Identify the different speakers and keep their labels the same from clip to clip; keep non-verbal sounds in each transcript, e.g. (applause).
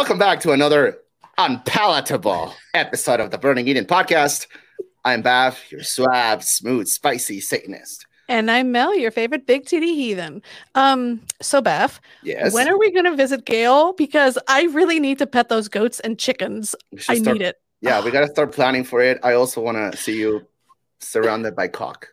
Speaker 1: Welcome back to another unpalatable episode of the Burning Eden podcast. I'm Baph, your suave, smooth, spicy Satanist.
Speaker 2: And I'm Mel, your favorite big titty heathen. Um, so Baph,
Speaker 1: Yes.
Speaker 2: when are we gonna visit Gail? Because I really need to pet those goats and chickens. I
Speaker 1: start-
Speaker 2: need it.
Speaker 1: Yeah, we got to start planning for it. I also want to see you surrounded by cock.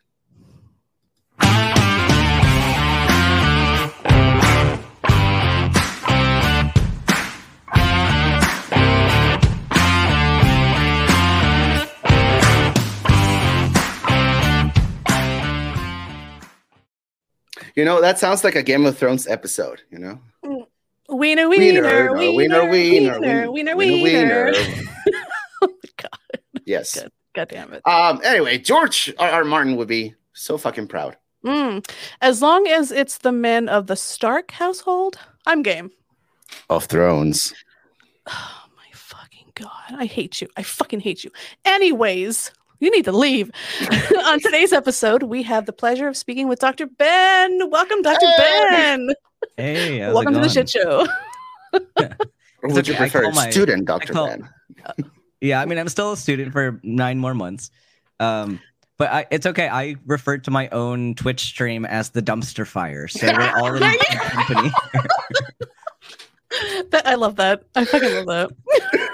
Speaker 1: You know, that sounds like a Game of Thrones episode, you know?
Speaker 2: Wiener,
Speaker 1: Wiener,
Speaker 2: wiener, wiener,
Speaker 1: wiener,
Speaker 2: wiener,
Speaker 1: wiener,
Speaker 2: wiener,
Speaker 1: wiener. (laughs)
Speaker 2: Oh god,
Speaker 1: Yes.
Speaker 2: Good. god damn it.
Speaker 1: Um. Anyway, George R. R. Martin would be so fucking proud.
Speaker 2: Mm. As long as it's the men of the Stark household, I'm game.
Speaker 1: Of Thrones.
Speaker 2: Oh my fucking god. I hate you. I fucking hate you. Anyways, you need to leave. (laughs) On today's episode, we have the pleasure of speaking with Dr. Ben. Welcome, Dr.
Speaker 1: Hey!
Speaker 2: Ben.
Speaker 3: Hey, how's
Speaker 2: Welcome
Speaker 3: it
Speaker 2: to the shit show. (laughs)
Speaker 1: Or would you
Speaker 3: okay,
Speaker 1: prefer
Speaker 3: call my-
Speaker 1: student, Dr.
Speaker 3: call-
Speaker 1: Ben? (laughs)
Speaker 3: Yeah, I mean, I'm still a student for nine more months. Um, but I, it's okay. I referred to my own Twitch stream as the dumpster fire. So we're all in
Speaker 2: There you
Speaker 3: good company.
Speaker 2: That, I love that. I fucking love that.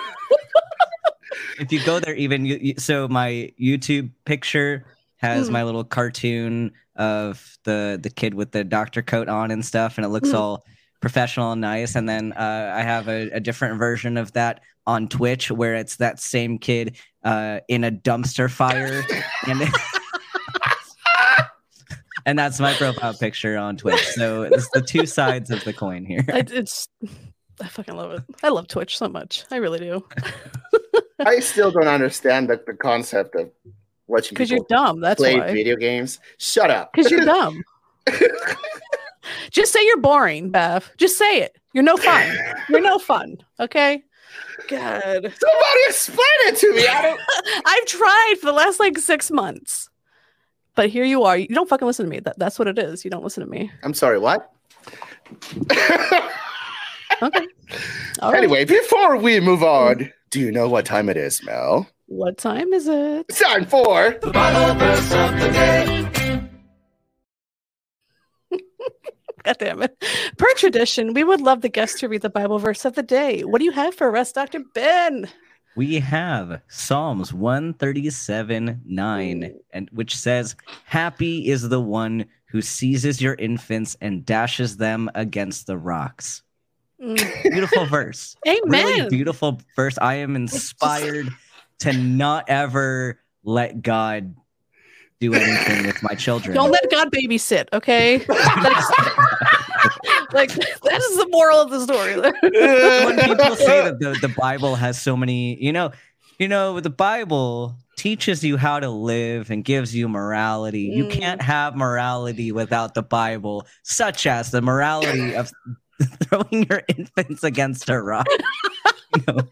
Speaker 3: If you go there, even you, so my YouTube picture has
Speaker 2: Mm.
Speaker 3: my little cartoon of the the kid with the doctor coat on and stuff, and it looks
Speaker 2: Mm.
Speaker 3: all professional and nice. And then uh, I have a, a different version of that on Twitch where it's that same kid uh, in a dumpster fire, (laughs) and (laughs) and that's my profile picture on Twitch. So it's the two sides of the coin here.
Speaker 2: It, it's I fucking love it. I love Twitch so much. I really do. (laughs)
Speaker 1: I still don't understand the, the concept of watching
Speaker 2: Because you're dumb. That's
Speaker 1: play
Speaker 2: why.
Speaker 1: video games. Shut up.
Speaker 2: Because you're (laughs) dumb. Just say you're boring, Baph. Just say it. You're no fun. You're no fun. Okay. God.
Speaker 1: Somebody explain it to me. I don't. (laughs)
Speaker 2: I've tried for the last like six months. But here you are. You don't fucking listen to me. That, that's what it is. You don't listen to me.
Speaker 1: I'm sorry. What?
Speaker 2: Okay. (laughs) All right.
Speaker 1: anyway, before we move on, do you know what time it is, Mel?
Speaker 2: What time is it?
Speaker 1: It's time for the Bible verse of the (laughs)
Speaker 2: God damn it. Per tradition, we would love the guest to read the Bible verse of the day. What do you have for us, Dr. Ben?
Speaker 3: We have Psalms 137 9, and which says, Happy is the one who seizes your infants and dashes them against the rocks.
Speaker 2: Mm.
Speaker 3: Beautiful verse.
Speaker 2: Amen.
Speaker 3: Really beautiful verse. I am inspired to not ever let God do anything with my children.
Speaker 2: Don't let God babysit, okay? (laughs) Like that is the moral of the story.
Speaker 3: when people say that the, the Bible has so many, you know, you know, the Bible teaches you how to live and gives you morality. You
Speaker 2: Mm.
Speaker 3: can't have morality without the Bible, such as the morality of (laughs) throwing your infants against a rock. (laughs) (laughs) You know,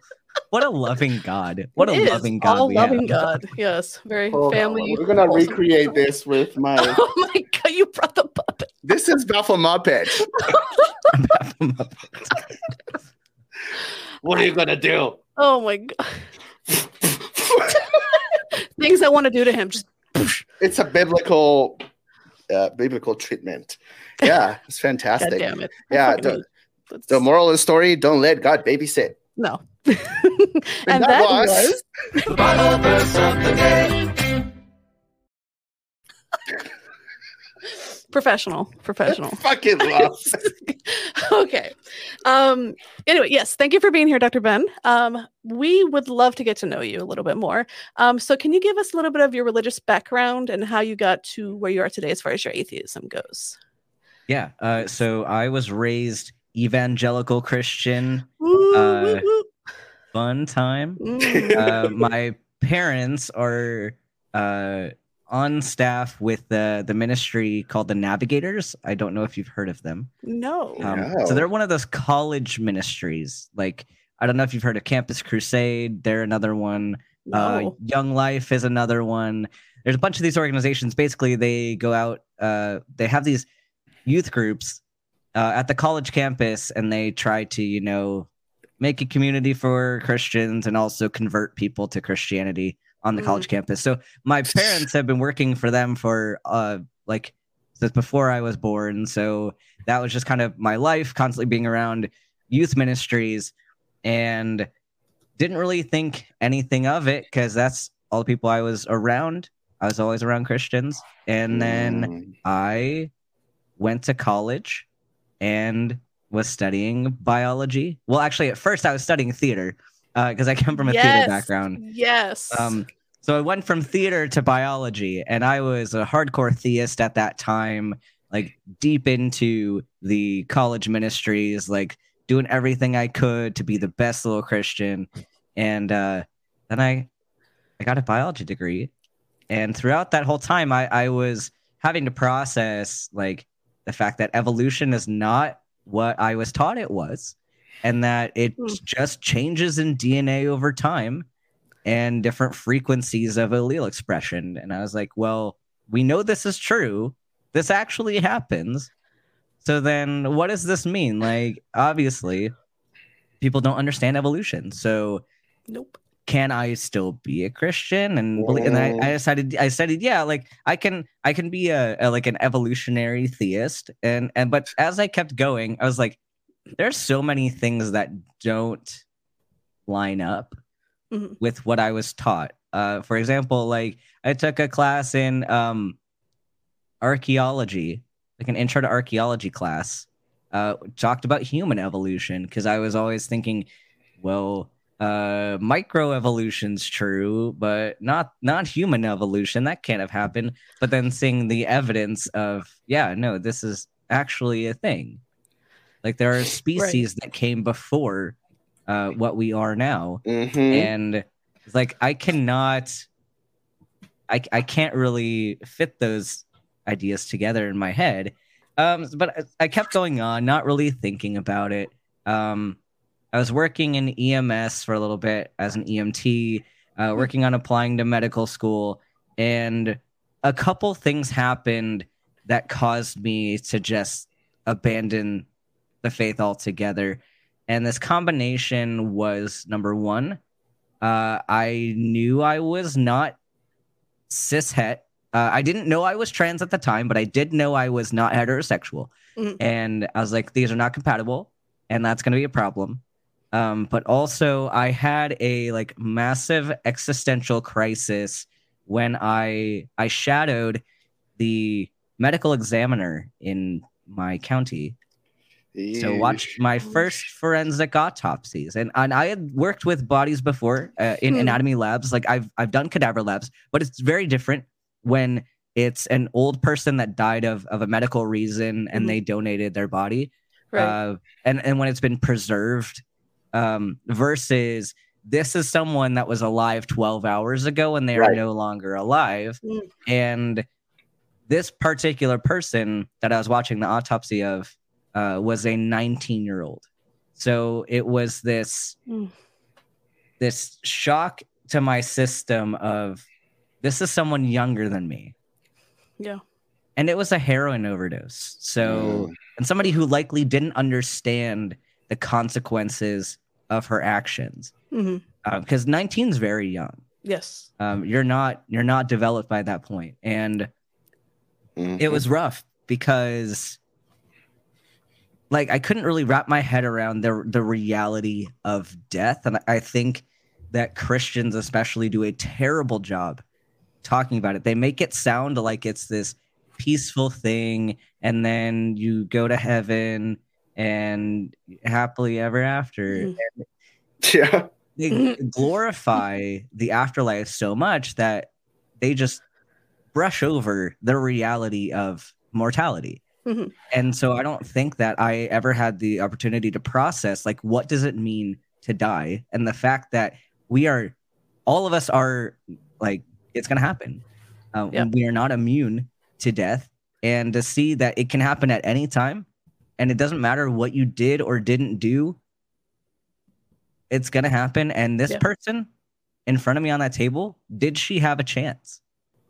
Speaker 3: what a loving God! What a
Speaker 2: It is
Speaker 3: loving God!
Speaker 2: all
Speaker 3: we
Speaker 2: loving
Speaker 3: have.
Speaker 2: God. Yes, very
Speaker 1: Hold on,
Speaker 2: family.
Speaker 1: We're gonna
Speaker 2: wholesome.
Speaker 1: recreate this with my.
Speaker 2: Oh my god, you brought the puppet.
Speaker 1: This is Buffalo Muppet. What are you gonna do?
Speaker 2: Oh my god. Things I want to do to him. Just
Speaker 1: it's a biblical, uh, biblical treatment. Yeah, it's (laughs)
Speaker 2: god
Speaker 1: fantastic.
Speaker 2: damn it.
Speaker 1: Yeah, the- The moral of the story: Don't let God babysit.
Speaker 2: no. (laughs)
Speaker 1: And
Speaker 2: and
Speaker 1: that
Speaker 2: that
Speaker 1: was-
Speaker 2: was (laughs) professional. Professional. (laughs)
Speaker 1: Fucking love. (laughs)
Speaker 2: okay. Um, anyway, yes, thank you for being here, Dr. Ben. Um, we would love to get to know you a little bit more. Um, so can you give us a little bit of your religious background and how you got to where you are today as far as your atheism goes?
Speaker 3: Yeah. Uh, so I was raised evangelical Christian.
Speaker 2: Woo,
Speaker 3: Uh,
Speaker 2: woo, woo.
Speaker 3: Fun time.
Speaker 2: Mm.
Speaker 3: uh, my parents are uh, on staff with the the ministry called the Navigators. I don't know if you've heard of them.
Speaker 2: no.
Speaker 3: Um,
Speaker 1: No.
Speaker 3: So they're one of those college ministries. Like I don't know if you've heard of Campus Crusade. They're another one. Uh,
Speaker 2: no.
Speaker 3: Young Life is another one. There's a bunch of these organizations. Basically, they go out. Uh, they have these youth groups uh, at the college campus, and they try to, you know, make a community for Christians and also convert people to Christianity on the
Speaker 2: Mhm.
Speaker 3: college campus. So my (laughs) parents have been working for them for uh like since before I was born. So that was just kind of my life, constantly being around youth ministries and didn't really think anything of it because that's all the people I was around. I was always around Christians. And then
Speaker 1: Mm.
Speaker 3: I went to college and was studying biology. Well, actually, at first I was studying theater because I come from a theater background.
Speaker 2: Yes.
Speaker 3: Um, so I went from theater to biology, and I was a hardcore theist at that time, like deep into the college ministries, like doing everything I could to be the best little Christian. And uh, then I, I got a biology degree, and throughout that whole time, I, I was having to process like the fact that evolution is not what I was taught it was, and that it
Speaker 2: Hmm.
Speaker 3: just changes in DNA over time and different frequencies of allele expression. And I was like, well, we know this is true. This actually happens. So then what does this mean? Like, obviously, people don't understand evolution. So
Speaker 2: nope.
Speaker 3: can I still be a Christian? And believe, and I, I decided I studied, yeah, like I can I can be a, a like an evolutionary theist. And and but as I kept going, I was like, there's so many things that don't line up
Speaker 2: Mhm.
Speaker 3: with what I was taught. Uh, for example, like I took a class in um, archaeology, like an intro to archaeology class, uh, talked about human evolution because I was always thinking, well, uh, microevolution's true, but not not human evolution. That can't have happened. But then seeing the evidence of, yeah, no, this is actually a thing. Like there are species that came before uh, what we are now.
Speaker 1: Mhm.
Speaker 3: and like i cannot i i can't really fit those ideas together in my head. Um but I- i kept going on not really thinking about it. Um i was working in ems for a little bit as an emt uh, working on applying to medical school. And a couple things happened that caused me to just abandon the faith altogether. And this combination was number one uh, i knew i was not cis het uh, i didn't know i was trans at the time but i did know i was not heterosexual.
Speaker 2: Mhm.
Speaker 3: and i was like these are not compatible and that's going to be a problem. Um, but also i had a like massive existential crisis when i i shadowed the medical examiner in my county so watch my first forensic autopsies, and and I had worked with bodies before uh, in
Speaker 2: Hmm.
Speaker 3: anatomy labs. Like I've I've done cadaver labs, but it's very different when it's an old person that died of of a medical reason and
Speaker 2: Mhm.
Speaker 3: they donated their body,
Speaker 2: Right.
Speaker 3: uh, and and when it's been preserved, um, versus this is someone that was alive 12 hours ago and they are no longer alive,
Speaker 2: Mm.
Speaker 3: and this particular person that I was watching the autopsy of uh, was a 19 year old. So it was this
Speaker 2: Mm.
Speaker 3: this shock to my system of this is someone younger than me,
Speaker 2: yeah.
Speaker 3: and it was a heroin overdose. So
Speaker 1: Mm.
Speaker 3: and somebody who likely didn't understand the consequences of her actions because 19 is very young.
Speaker 2: Yes.
Speaker 3: Um, you're not you're not developed by that point, and
Speaker 1: Mhm.
Speaker 3: it was rough because like I couldn't really wrap my head around the the reality of death and I think that Christians especially do a terrible job talking about it. They make it sound like it's this peaceful thing and then you go to heaven and happily ever after.
Speaker 2: Mhm.
Speaker 1: yeah.
Speaker 3: They
Speaker 2: Mhm.
Speaker 3: glorify the afterlife so much that they just brush over the reality of mortality.
Speaker 2: Mhm.
Speaker 3: And so I don't think that I ever had the opportunity to process like what does it mean to die and the fact that we are all of us are like it's going to happen. Um,
Speaker 2: Yep.
Speaker 3: We are not immune to death and to see that it can happen at any time and it doesn't matter what you did or didn't do it's going to happen and this
Speaker 2: Yeah.
Speaker 3: person in front of me on that table did she have a chance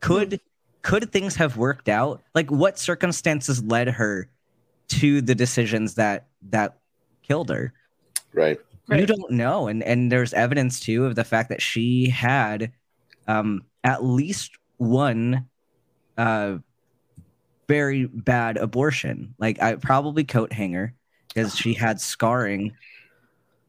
Speaker 3: could could things have worked out? Like what circumstances led her to the decisions that that killed her?
Speaker 1: Right.
Speaker 3: you don't know and and there's evidence too of the fact that she had um at least one uh very bad abortion. Like i probably coat hanger because she had scarring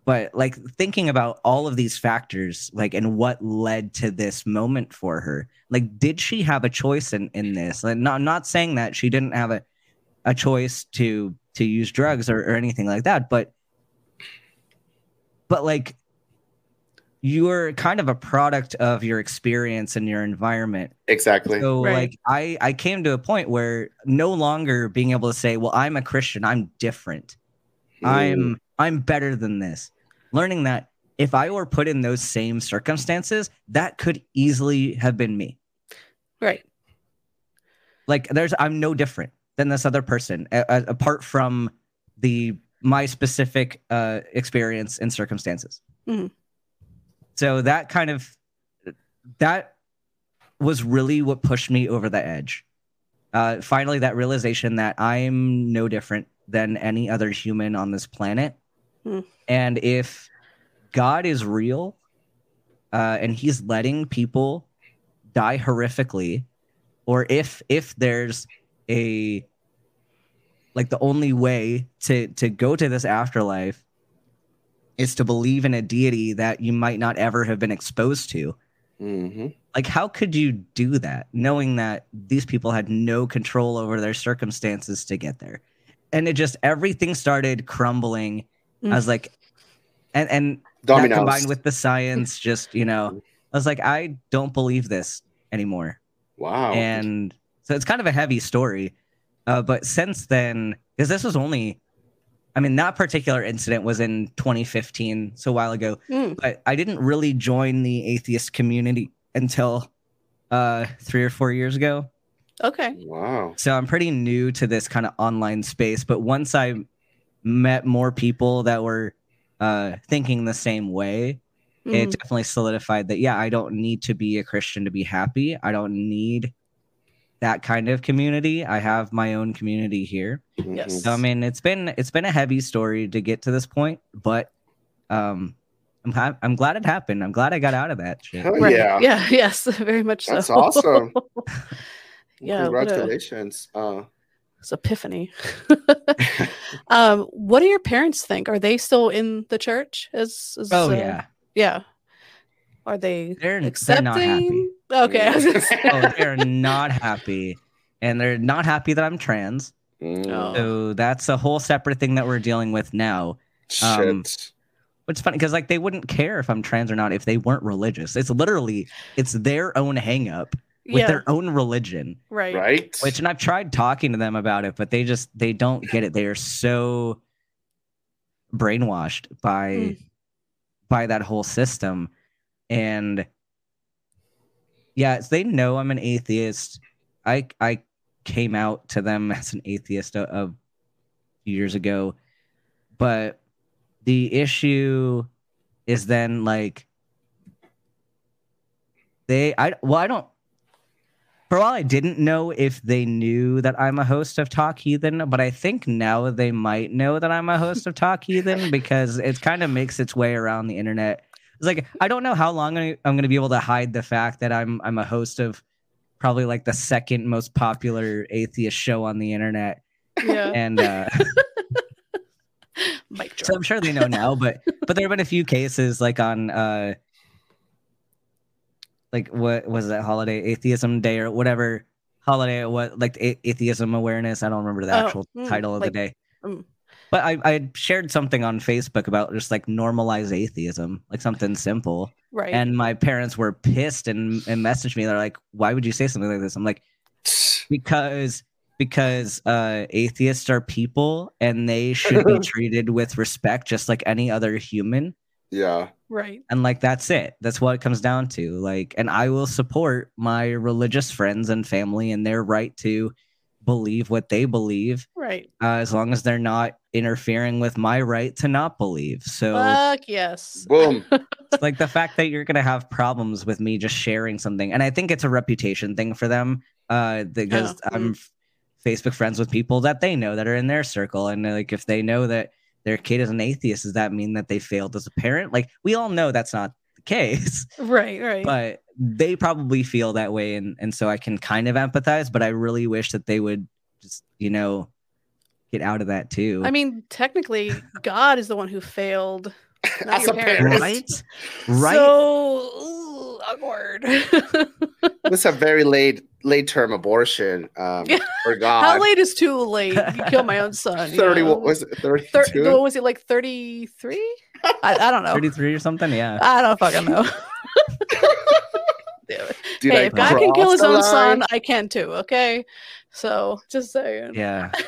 Speaker 3: but like thinking about all of these factors like and what led to this moment for her like did she have a choice in in this like not not saying that she didn't have a a choice to to use drugs or, or anything like that but but like you're kind of a product of your experience and your environment
Speaker 1: Exactly.
Speaker 3: so
Speaker 2: Right.
Speaker 3: like i i came to a point where no longer being able to say well i'm a christian i'm different
Speaker 1: Mm.
Speaker 3: i'm i'm better than this learning that if i were put in those same circumstances that could easily have been me
Speaker 2: Right.
Speaker 3: like there's i'm no different than this other person a- a- apart from the my specific uh experience and circumstances
Speaker 2: Mhm.
Speaker 3: so that kind of that was really what pushed me over the edge uh finally that realization that i'm no different than any other human on this planet And if god is real uh and he's letting people die horrifically or if if there's a like the only way to to go to this afterlife is to believe in a deity that you might not ever have been exposed to
Speaker 1: Mhm.
Speaker 3: like how could you do that knowing that these people had no control over their circumstances to get there and it just everything started crumbling
Speaker 2: Mm.
Speaker 3: i was like and and
Speaker 1: Dominoes.
Speaker 3: that combined with the science (laughs) just you know i was like i don't believe this anymore
Speaker 1: wow.
Speaker 3: and so it's kind of a heavy story uh, but since then because this was only i mean that particular incident was in 2015 so a while ago
Speaker 2: Mm.
Speaker 3: but i didn't really join the atheist community until uh three or four years ago
Speaker 2: Okay.
Speaker 1: wow.
Speaker 3: so i'm pretty new to this kind of online space but once i met more people that were uh thinking the same way it
Speaker 2: Mm.
Speaker 3: definitely solidified that yeah i don't need to be a christian to be happy i don't need that kind of community i have my own community here
Speaker 2: Yes.
Speaker 3: So i mean it's been it's been a heavy story to get to this point but um i'm, ha- I'm glad it happened i'm glad i got out of that shit
Speaker 1: Hell
Speaker 2: Right.
Speaker 1: yeah.
Speaker 2: Yeah. (laughs) Yes. Very much
Speaker 1: That's
Speaker 2: so.
Speaker 1: awesome. (laughs)
Speaker 2: yeah. What a,
Speaker 1: Congratulations. Uh,
Speaker 2: it's epiphany. (laughs) um, what do your parents think? Are they still in the church? Is, is
Speaker 3: oh
Speaker 2: uh,
Speaker 3: yeah
Speaker 2: yeah. Are they
Speaker 3: they're, they're not happy
Speaker 2: Okay. (laughs) I was gonna say-
Speaker 3: oh they're not happy and they're not happy that i'm trans
Speaker 1: mm,
Speaker 2: Oh.
Speaker 3: so that's a whole separate thing that we're dealing with now
Speaker 1: Shit.
Speaker 3: um, Which is funny because like they wouldn't care if I'm trans or not if they weren't religious. It's literally it's their own hang up with
Speaker 2: yeah.
Speaker 3: their own religion.
Speaker 2: right.
Speaker 1: right.
Speaker 3: Which and I've tried talking to them about it, but they just they don't get it. They are so brainwashed by
Speaker 2: Mm.
Speaker 3: by that whole system. And yeah, it's- they know I'm an atheist. I I came out to them as an atheist a, a few years ago, but the issue is then like they I well I don't for a while I didn't know if they knew that I'm a host of Talk Heathen, but I think now they might know that I'm a host of Talk Heathen (laughs) because it kind of makes its way around the internet. It's like I don't know how long I- I'm going to be able to hide the fact that I'm I'm a host of probably like the second most popular atheist show on the internet,
Speaker 2: Yeah.
Speaker 3: and uh, (laughs) so. I'm sure they know now. But but there have been a few cases like on uh, like what was that holiday atheism day or whatever holiday what like a- atheism awareness. I don't remember the
Speaker 2: Oh,
Speaker 3: actual
Speaker 2: mm,
Speaker 3: title of
Speaker 2: like-
Speaker 3: the day.
Speaker 2: mm.
Speaker 3: But I, I shared something on Facebook about just like normalize atheism, like something simple.
Speaker 2: Right.
Speaker 3: And my parents were pissed and, and messaged me. They're like, why would you say something like this? I'm like, because because uh atheists are people and they should be (laughs) treated with respect just like any other human
Speaker 1: yeah.
Speaker 2: Right.
Speaker 3: and like that's it that's what it comes down to like and i will support my religious friends and family and their right to believe what they believe
Speaker 2: Right.
Speaker 3: uh, as long as they're not interfering with my right to not believe so
Speaker 2: Fuck yes.
Speaker 1: Boom. (laughs)
Speaker 3: it's like the fact that you're gonna have problems with me just sharing something and i think it's a reputation thing for them uh because
Speaker 2: Oh,
Speaker 3: i'm f- facebook friends with people that they know that are in their circle and like if they know that their kid is an atheist, does that mean that they failed as a parent? Like we all know that's not the case, (laughs)
Speaker 2: Right, right.
Speaker 3: but they probably feel that way, and and so I can kind of empathize. But I really wish that they would just you know get out of that too.
Speaker 2: I mean, technically, (laughs) God is the one who failed. not
Speaker 1: As
Speaker 2: your
Speaker 1: a
Speaker 2: parents.
Speaker 1: parent.
Speaker 3: right, right.
Speaker 2: So ooh, awkward.
Speaker 1: It's a very late late term abortion. Um, for (laughs) God.
Speaker 2: How late is too late? You kill my own son. you
Speaker 1: Thirty.
Speaker 2: know?
Speaker 1: What was it? Thirty
Speaker 2: Thir- what was it like 33? I, I don't know.
Speaker 3: 33 or something. Yeah.
Speaker 2: I don't fucking know. (laughs) Damn it.
Speaker 1: Did
Speaker 2: hey,
Speaker 1: I
Speaker 2: if God can kill his own
Speaker 1: line?
Speaker 2: son, I can too. Okay, so just saying.
Speaker 3: Yeah. (laughs)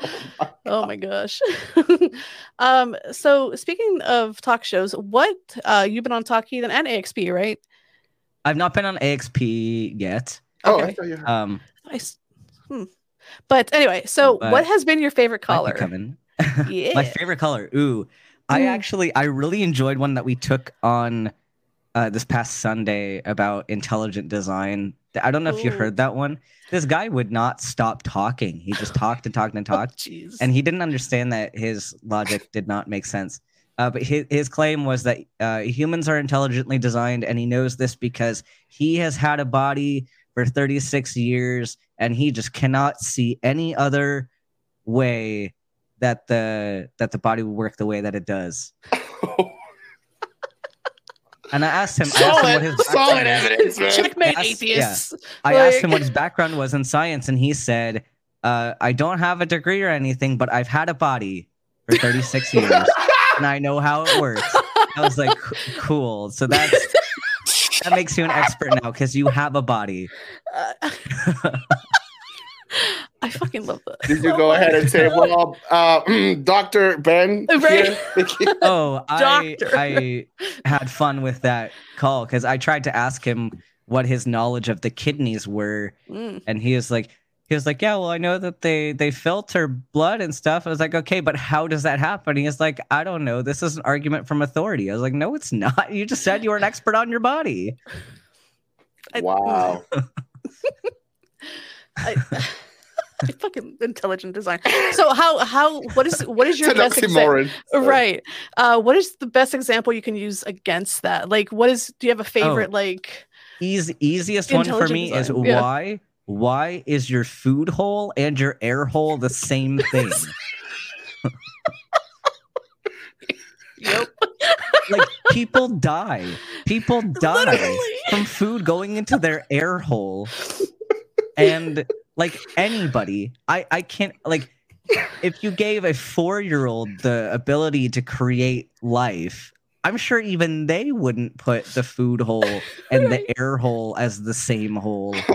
Speaker 3: (laughs)
Speaker 2: Oh my gosh. (laughs) um. So speaking of talk shows, what uh you've been on Talk Heathen and AXP, right?
Speaker 3: I've not been on AXP yet.
Speaker 1: Oh, I
Speaker 2: Okay.
Speaker 1: thought you
Speaker 3: Um,
Speaker 2: Nice. Hmm. But anyway, so
Speaker 3: But-
Speaker 2: what has been your favorite
Speaker 3: might
Speaker 2: color?
Speaker 3: coming. (laughs)
Speaker 2: Yeah.
Speaker 3: My favorite color. Ooh, I actually I really enjoyed one that we took on uh, this past Sunday about intelligent design. I don't know if you heard that one. This guy would not stop talking. He just talked and talked and (laughs)
Speaker 2: Oh,
Speaker 3: talked,
Speaker 2: Jeez.
Speaker 3: and he didn't understand that his logic did not make sense. Uh, but his, his claim was that uh, humans are intelligently designed, and he knows this because he has had a body for 36 years, and he just cannot see any other way that the that the body will work the way that it does. (laughs) And I asked him, I asked him what his
Speaker 1: solid, solid
Speaker 3: background was.
Speaker 1: evidence, man.
Speaker 2: Checkmate
Speaker 3: Yes,
Speaker 2: atheists.
Speaker 3: I asked him what his background was in science, and he said, uh, "I don't have a degree or anything, but I've had a body for 36 (laughs) years, and I know how it works." I was like, "Cool." So that's that makes you an expert now because you have a body. (laughs)
Speaker 2: Uh, (laughs) I fucking love that.
Speaker 1: Did you (laughs) go ahead and say, "Well, uh, (clears throat) Doctor Ben"?
Speaker 2: Right. (laughs)
Speaker 3: Oh, I I had fun with that call because I tried to ask him what his knowledge of the kidneys were,
Speaker 2: Mm.
Speaker 3: and he was like he was like yeah well i know that they they filter blood and stuff i was like okay but how does that happen he was like i don't know this is an argument from authority i was like no it's not you just said you were an expert on your body
Speaker 1: wow. (laughs)
Speaker 2: I, I (laughs) fucking intelligent design. (laughs) So how how what is what is your
Speaker 1: It's an
Speaker 2: best example?
Speaker 1: oxymoron. Sorry.
Speaker 2: Right. Uh, what is the best example you can use against that? Like, what is? Do you have a favorite? Like,
Speaker 3: Easy, easiest one for
Speaker 2: Intelligent
Speaker 3: me is
Speaker 2: yeah.
Speaker 3: why why is your food hole and your air hole the same (laughs) thing
Speaker 2: yep.
Speaker 3: like people die people die
Speaker 2: Literally.
Speaker 3: from food going into their air hole and like anybody i i can't like if you gave a four-year-old the ability to create life i'm sure even they wouldn't put the food hole and the air hole as the same hole (laughs)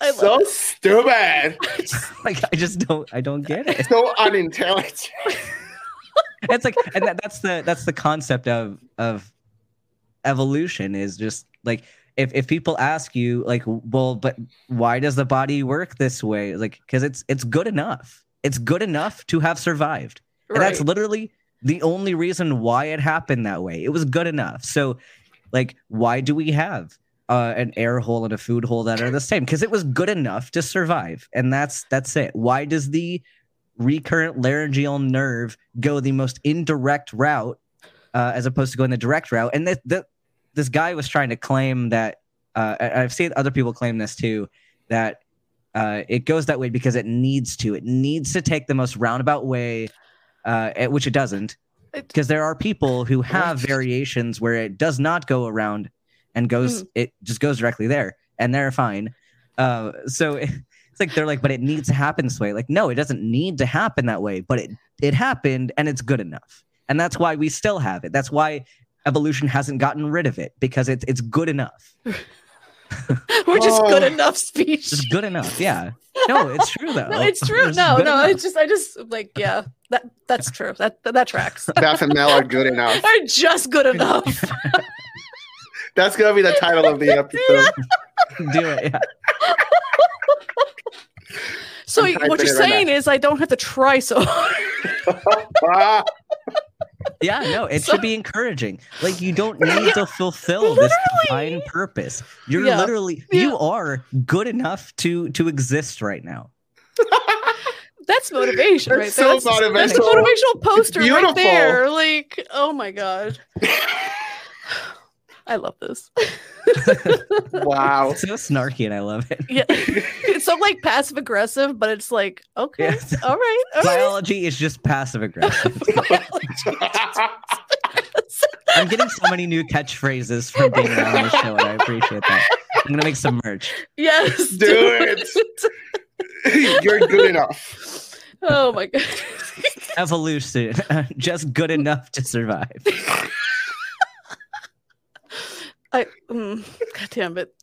Speaker 2: I
Speaker 1: so
Speaker 2: love
Speaker 1: stupid. (laughs)
Speaker 2: it. (laughs)
Speaker 3: like i just don't i don't get it
Speaker 1: So unintelligent.
Speaker 3: it's like and that, that's the that's the concept of of evolution is just like if if people ask you like well but why does the body work this way? Like because it's it's good enough. It's good enough to have survived. And that's literally the only reason why it happened that way. It was good enough. So like why do we have uh, an air hole and a food hole that are the same? Because it was good enough to survive. And that's that's it. Why does the recurrent laryngeal nerve go the most indirect route uh, as opposed to going the direct route? And this, this, this guy was trying to claim that uh, i've seen other people claim this too that uh, it goes that way because it needs to. It needs to take the most roundabout way uh, which it doesn't because there are people who have variations where it does not go around and goes it just goes directly there and they're fine. Uh, so (laughs) it's like they're like but it needs to happen this way. Like no it doesn't need to happen that way but it it happened and it's good enough. And that's why we still have it. That's why evolution hasn't gotten rid of it because it's it's good enough (laughs)
Speaker 2: We're just good
Speaker 1: Oh.
Speaker 2: enough speech.
Speaker 3: it's good enough yeah no it's true (laughs) though
Speaker 2: No, it's true.
Speaker 3: It's
Speaker 2: No, no,
Speaker 3: enough.
Speaker 2: it's just I just like yeah, that that's true. That that, that tracks. (laughs)
Speaker 1: Baph and Mel are good enough.
Speaker 2: Are just good enough.
Speaker 1: That's gonna be the title of the episode.
Speaker 3: do it yeah.
Speaker 2: So what you're
Speaker 1: it right
Speaker 2: saying is I don't have to try so hard.
Speaker 1: Ah,
Speaker 3: Yeah, no, it
Speaker 2: So-
Speaker 3: should be encouraging. Like you don't (laughs) need to fulfill this divine purpose. You're
Speaker 2: Yeah.
Speaker 3: literally
Speaker 2: Yeah.
Speaker 3: you are good enough to to exist right now. (laughs)
Speaker 2: That's motivation,
Speaker 1: That's
Speaker 2: right
Speaker 1: so
Speaker 2: there. That's, that's a
Speaker 1: motivational.
Speaker 2: motivational poster right there. Like, oh my god, (laughs) I love this.
Speaker 1: wow.
Speaker 3: so snarky, and I love it.
Speaker 2: Yeah, (laughs) it's so like passive aggressive, but it's like okay,
Speaker 3: Yes.
Speaker 2: all right, all right.
Speaker 3: Biology is just passive aggressive. (laughs) I'm getting so many new catchphrases from oh being on the show, and I appreciate that. I'm gonna make some merch.
Speaker 2: yes,
Speaker 1: Do it. You're good enough.
Speaker 2: oh my god. (laughs)
Speaker 3: Evolution, just good enough to survive.
Speaker 2: I mm, (laughs) god damn it.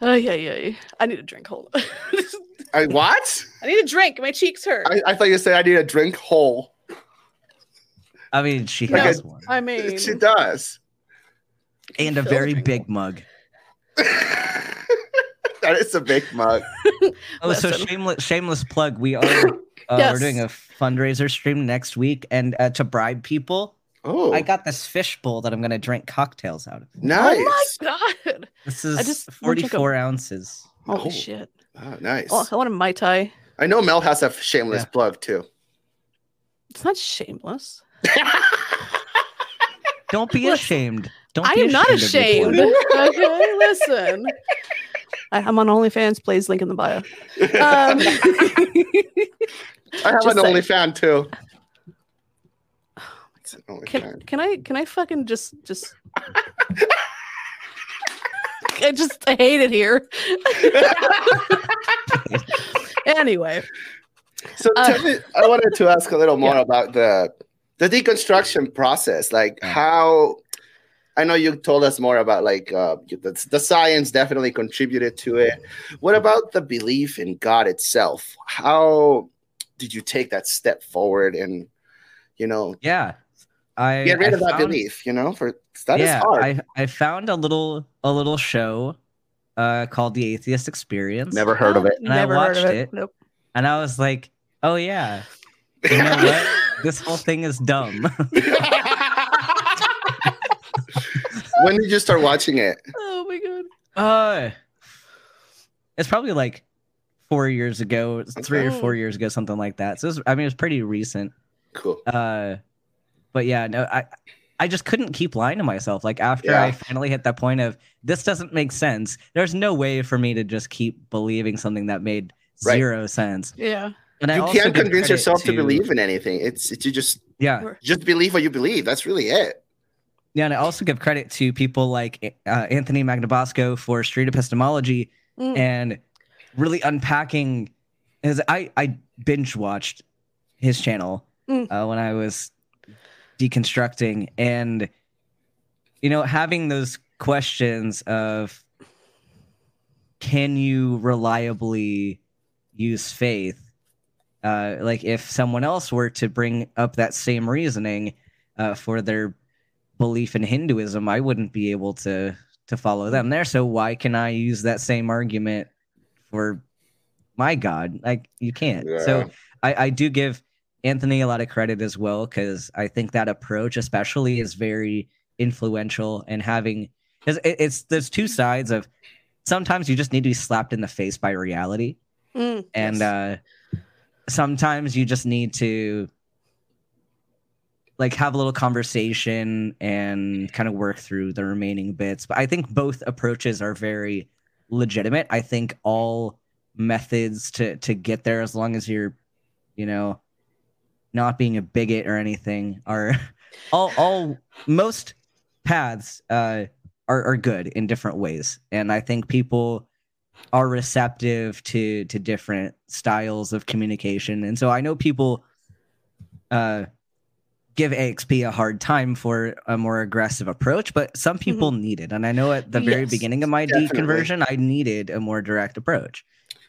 Speaker 2: Oh yeah, yeah. yeah. I need a drink. Hold on. (laughs)
Speaker 1: I what?
Speaker 2: I need a drink. My cheeks hurt.
Speaker 1: I, I thought you said I need a drink whole.
Speaker 3: I mean, she
Speaker 1: Like
Speaker 3: has
Speaker 1: a-
Speaker 3: one,
Speaker 2: I mean, (laughs)
Speaker 1: She does.
Speaker 3: and a very
Speaker 2: drink
Speaker 3: big
Speaker 2: up.
Speaker 3: mug.
Speaker 1: that is a big mug.
Speaker 3: Oh, so shameless, shameless plug. We are uh,
Speaker 2: Yes.
Speaker 3: we're doing a fundraiser stream next week, and uh, to bribe people,
Speaker 1: Oh,
Speaker 3: I got this fish bowl that I'm gonna drink cocktails out of.
Speaker 1: nice.
Speaker 2: Oh my god!
Speaker 3: This is
Speaker 2: I just
Speaker 3: 44 ounces.
Speaker 2: Holy
Speaker 1: Oh.
Speaker 2: shit!
Speaker 1: Oh, nice.
Speaker 2: Oh, I want a mai tai.
Speaker 1: I know Mel has a shameless
Speaker 3: Yeah.
Speaker 1: plug too.
Speaker 2: It's not shameless. (laughs)
Speaker 3: Don't be
Speaker 2: Listen,
Speaker 3: ashamed. Don't
Speaker 2: I
Speaker 3: be
Speaker 2: am not ashamed. (laughs) okay, listen. I, I'm on OnlyFans. Please link in the bio. (laughs) Um,
Speaker 1: I have
Speaker 2: Just
Speaker 1: an
Speaker 2: saying.
Speaker 1: OnlyFan too. It's an
Speaker 2: can
Speaker 1: OnlyFan.
Speaker 2: can I can I fucking just just (laughs) I just I hate it here. (laughs) anyway,
Speaker 1: So
Speaker 2: Uh,
Speaker 1: me, I wanted to ask a little more
Speaker 2: Yeah.
Speaker 1: about the the deconstruction process. Like
Speaker 3: Yeah.
Speaker 1: how I know you told us more about like uh, the, the science definitely contributed to it. What about the belief in God itself? How did you take that step forward and you know
Speaker 3: Yeah. I
Speaker 1: get rid
Speaker 3: I
Speaker 1: of that belief? You know, for that is
Speaker 3: yeah,
Speaker 1: hard.
Speaker 3: I I found a little a little show uh called The Atheist Experience.
Speaker 1: Never heard of it.
Speaker 3: And I
Speaker 2: Never heard of
Speaker 3: watched
Speaker 2: it.
Speaker 3: it.
Speaker 2: Nope.
Speaker 3: And I was like, "Oh yeah. You know what? (laughs) this whole thing is dumb." (laughs)
Speaker 1: when did you start watching it?
Speaker 2: Oh my god.
Speaker 3: Uh It's probably like 4 years ago, 3 or 4 years ago something like that. So it was, I mean it was pretty recent.
Speaker 1: Cool.
Speaker 3: Uh but yeah, no I I just couldn't keep lying to myself. Like after
Speaker 1: Yeah.
Speaker 3: I finally hit that point of this doesn't make sense. There's no way for me to just keep believing something that made
Speaker 1: Right.
Speaker 3: zero sense.
Speaker 2: Yeah.
Speaker 3: And
Speaker 1: you
Speaker 3: also
Speaker 1: can't
Speaker 3: give
Speaker 1: convince
Speaker 3: credit
Speaker 1: yourself to, believe in anything. It's, it's you just
Speaker 3: Yeah.
Speaker 1: just believe what you believe. That's really it.
Speaker 3: Yeah, and I also give credit to people like uh, Anthony Magnabosco for street epistemology
Speaker 2: Mm.
Speaker 3: and really unpacking. His, I I binge watched his channel
Speaker 2: Mm.
Speaker 3: uh, when I was deconstructing, and you know, having those questions of can you reliably use faith? Uh, like if someone else were to bring up that same reasoning uh, for their belief in Hinduism, I wouldn't be able to to follow them there. So why can I use that same argument for my God? Like you can't.
Speaker 1: Yeah.
Speaker 3: So I, I do give Anthony a lot of credit as well because I think that approach, especially, is very influential and having because it's there's two sides of sometimes you just need to be slapped in the face by reality
Speaker 2: Mm.
Speaker 3: and
Speaker 2: Yes.
Speaker 3: uh sometimes you just need to like have a little conversation and kind of work through the remaining bits but i think both approaches are very legitimate i think all methods to to get there as long as you're you know not being a bigot or anything are (laughs) all all most paths uh are, are good in different ways. And i think people are receptive to to different styles of communication. And so i know people uh give axp a hard time for a more aggressive approach but some people need it. And i know at the very
Speaker 2: Yes,
Speaker 3: beginning of my
Speaker 1: definitely.
Speaker 3: deconversion i needed a more direct approach.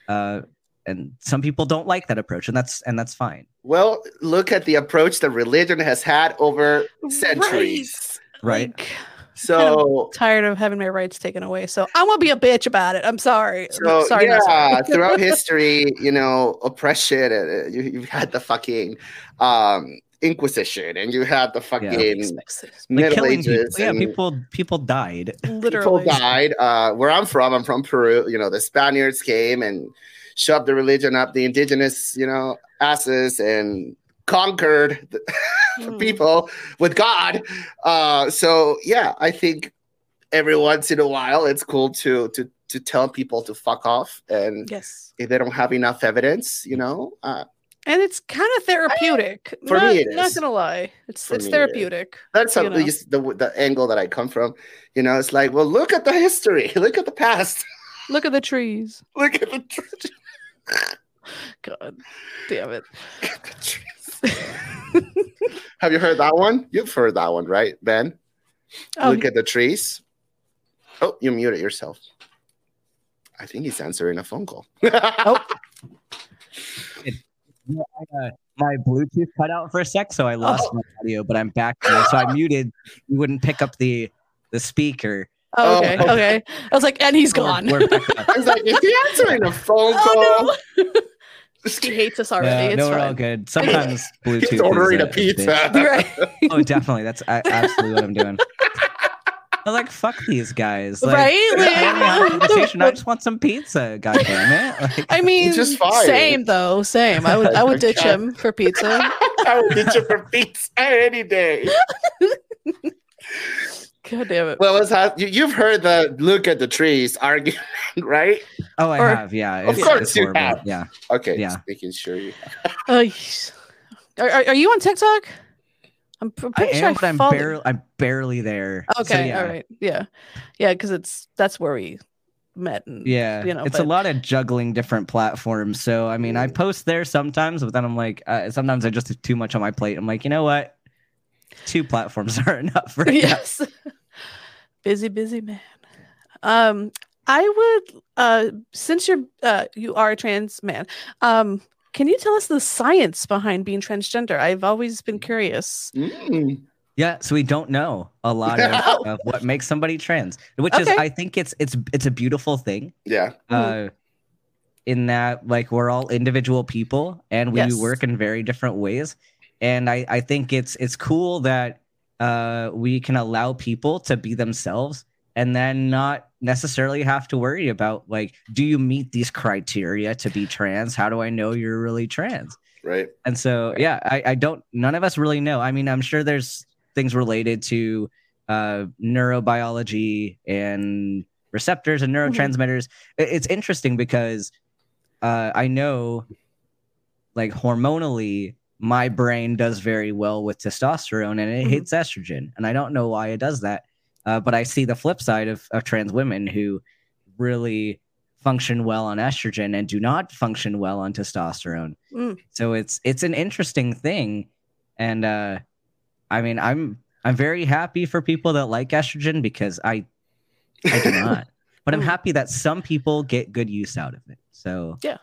Speaker 3: Uh and some people don't like that approach and that's and that's fine
Speaker 1: Well, look at the approach that religion has had over centuries.
Speaker 3: right
Speaker 2: Like,
Speaker 1: So,
Speaker 2: tired of having my rights taken away. So I'm gonna be a bitch about it. I'm sorry. I'm
Speaker 1: so
Speaker 2: sorry.
Speaker 1: yeah,
Speaker 2: sorry.
Speaker 1: throughout (laughs) history, you know, oppression. Uh, you, you've had the fucking um, Inquisition, and you had the fucking
Speaker 2: Like,
Speaker 1: Middle
Speaker 3: killing
Speaker 1: Ages.
Speaker 3: people yeah people people died
Speaker 1: people died. Uh, where I'm from, I'm from Peru. You know, the Spaniards came and shoved the religion up the indigenous, you know, asses and conquered the (laughs)
Speaker 2: Mm.
Speaker 1: people with God. Uh, so yeah, I think every once in a while it's cool to to to tell people to fuck off, and
Speaker 2: Yes.
Speaker 1: if they don't have enough evidence, you know, uh,
Speaker 2: And it's kind of therapeutic.
Speaker 1: For
Speaker 2: not,
Speaker 1: me it
Speaker 2: not gonna lie. It's
Speaker 1: For
Speaker 2: it's
Speaker 1: me it is.
Speaker 2: therapeutic.
Speaker 1: that's
Speaker 2: know.
Speaker 1: just the the angle that I come from. You know, it's like, well, look at the history, (laughs) look at the past,
Speaker 2: Look at the trees. (laughs)
Speaker 1: look at the, tr- (laughs)
Speaker 2: God damn it. (laughs)
Speaker 1: Have you heard that one? You've heard that one, right, Ben?
Speaker 2: Oh,
Speaker 1: Look at the trees. Oh, you muted yourself. I think he's answering a phone call.
Speaker 2: Oh. (laughs)
Speaker 3: Yeah, I, uh, my Bluetooth cut out for a sec, so I lost
Speaker 1: Oh.
Speaker 3: my audio, but I'm back now. So I muted. You wouldn't pick up the the speaker.
Speaker 2: Oh, oh, okay.
Speaker 1: Oh.
Speaker 2: Okay. I was like, and he's
Speaker 3: We're-
Speaker 2: gone.
Speaker 3: we're back (laughs) up.
Speaker 1: I was like, is he answering a phone call?
Speaker 2: oh no. (laughs) he hates us already.
Speaker 3: Yeah,
Speaker 2: it's
Speaker 3: no, we're all good. Sometimes (laughs) Bluetooth.
Speaker 1: He's ordering
Speaker 3: is
Speaker 1: a pizza.
Speaker 2: right.
Speaker 3: Oh, definitely. That's a- absolutely what I'm doing. I'm like, fuck these guys. Like,
Speaker 2: Right?
Speaker 3: I don't
Speaker 2: Like-
Speaker 3: conversation. I just want some pizza. God damn it! Like,
Speaker 2: I mean,
Speaker 1: just fired.
Speaker 2: same though. Same. I would I would ditch him for pizza.
Speaker 1: I would ditch him for pizza any day.
Speaker 2: God damn it.
Speaker 1: Well, let's you, you've heard the look at the trees argument, (laughs) right?
Speaker 3: oh, I
Speaker 2: Or-
Speaker 3: have. Yeah.
Speaker 1: Of course
Speaker 3: it's
Speaker 1: you
Speaker 3: horrible.
Speaker 1: have.
Speaker 3: Yeah.
Speaker 1: Okay,
Speaker 3: Yeah.
Speaker 1: just making sure you.
Speaker 2: Are, are, are you on TikTok? I'm pr-
Speaker 3: I
Speaker 2: pretty sure
Speaker 3: am, but I'm
Speaker 2: followed-
Speaker 3: barely. I'm barely there. So,
Speaker 2: Okay,
Speaker 3: yeah.
Speaker 2: all right, yeah, yeah, because it's that's where we met. And,
Speaker 3: Yeah,
Speaker 2: you know,
Speaker 3: it's
Speaker 2: but-
Speaker 3: a lot of juggling different platforms. So I mean, I
Speaker 1: Mm.
Speaker 3: post there sometimes, but then I'm like, uh, sometimes I just have too much on my plate. I'm like, you know what? Two platforms (laughs) are enough for
Speaker 2: yes, (laughs) busy, busy man. Um, I would, uh, since you're, uh, you are a trans man, um, can you tell us the science behind being transgender? I've always been curious.
Speaker 1: Mm.
Speaker 3: Yeah, so we don't know a lot of, (laughs) of what makes somebody trans, which is I think it's it's it's a beautiful thing.
Speaker 1: Yeah.
Speaker 3: Uh, in that like we're all individual people and we
Speaker 2: Yes.
Speaker 3: work in very different ways, and I I think it's it's cool that uh we can allow people to be themselves and then not necessarily have to worry about like do you meet these criteria to be trans? How do I know you're really trans?
Speaker 1: Right.
Speaker 3: And so, yeah, I, I don't, none of us really know. I mean, I'm sure there's things related to uh, neurobiology and receptors and neurotransmitters. I- It's interesting because uh, I know, like, hormonally, my brain does very well with testosterone and it
Speaker 2: Mhm.
Speaker 3: hates estrogen. And I don't know why it does that. Uh, but I see the flip side of, of trans women who really function well on estrogen and do not function well on testosterone.
Speaker 2: Mm.
Speaker 3: So it's it's an interesting thing, and uh, I mean I'm I'm very happy for people that like estrogen because I I do (laughs) not, but I'm
Speaker 2: Mm.
Speaker 3: happy that some people get good use out of it. So yeah,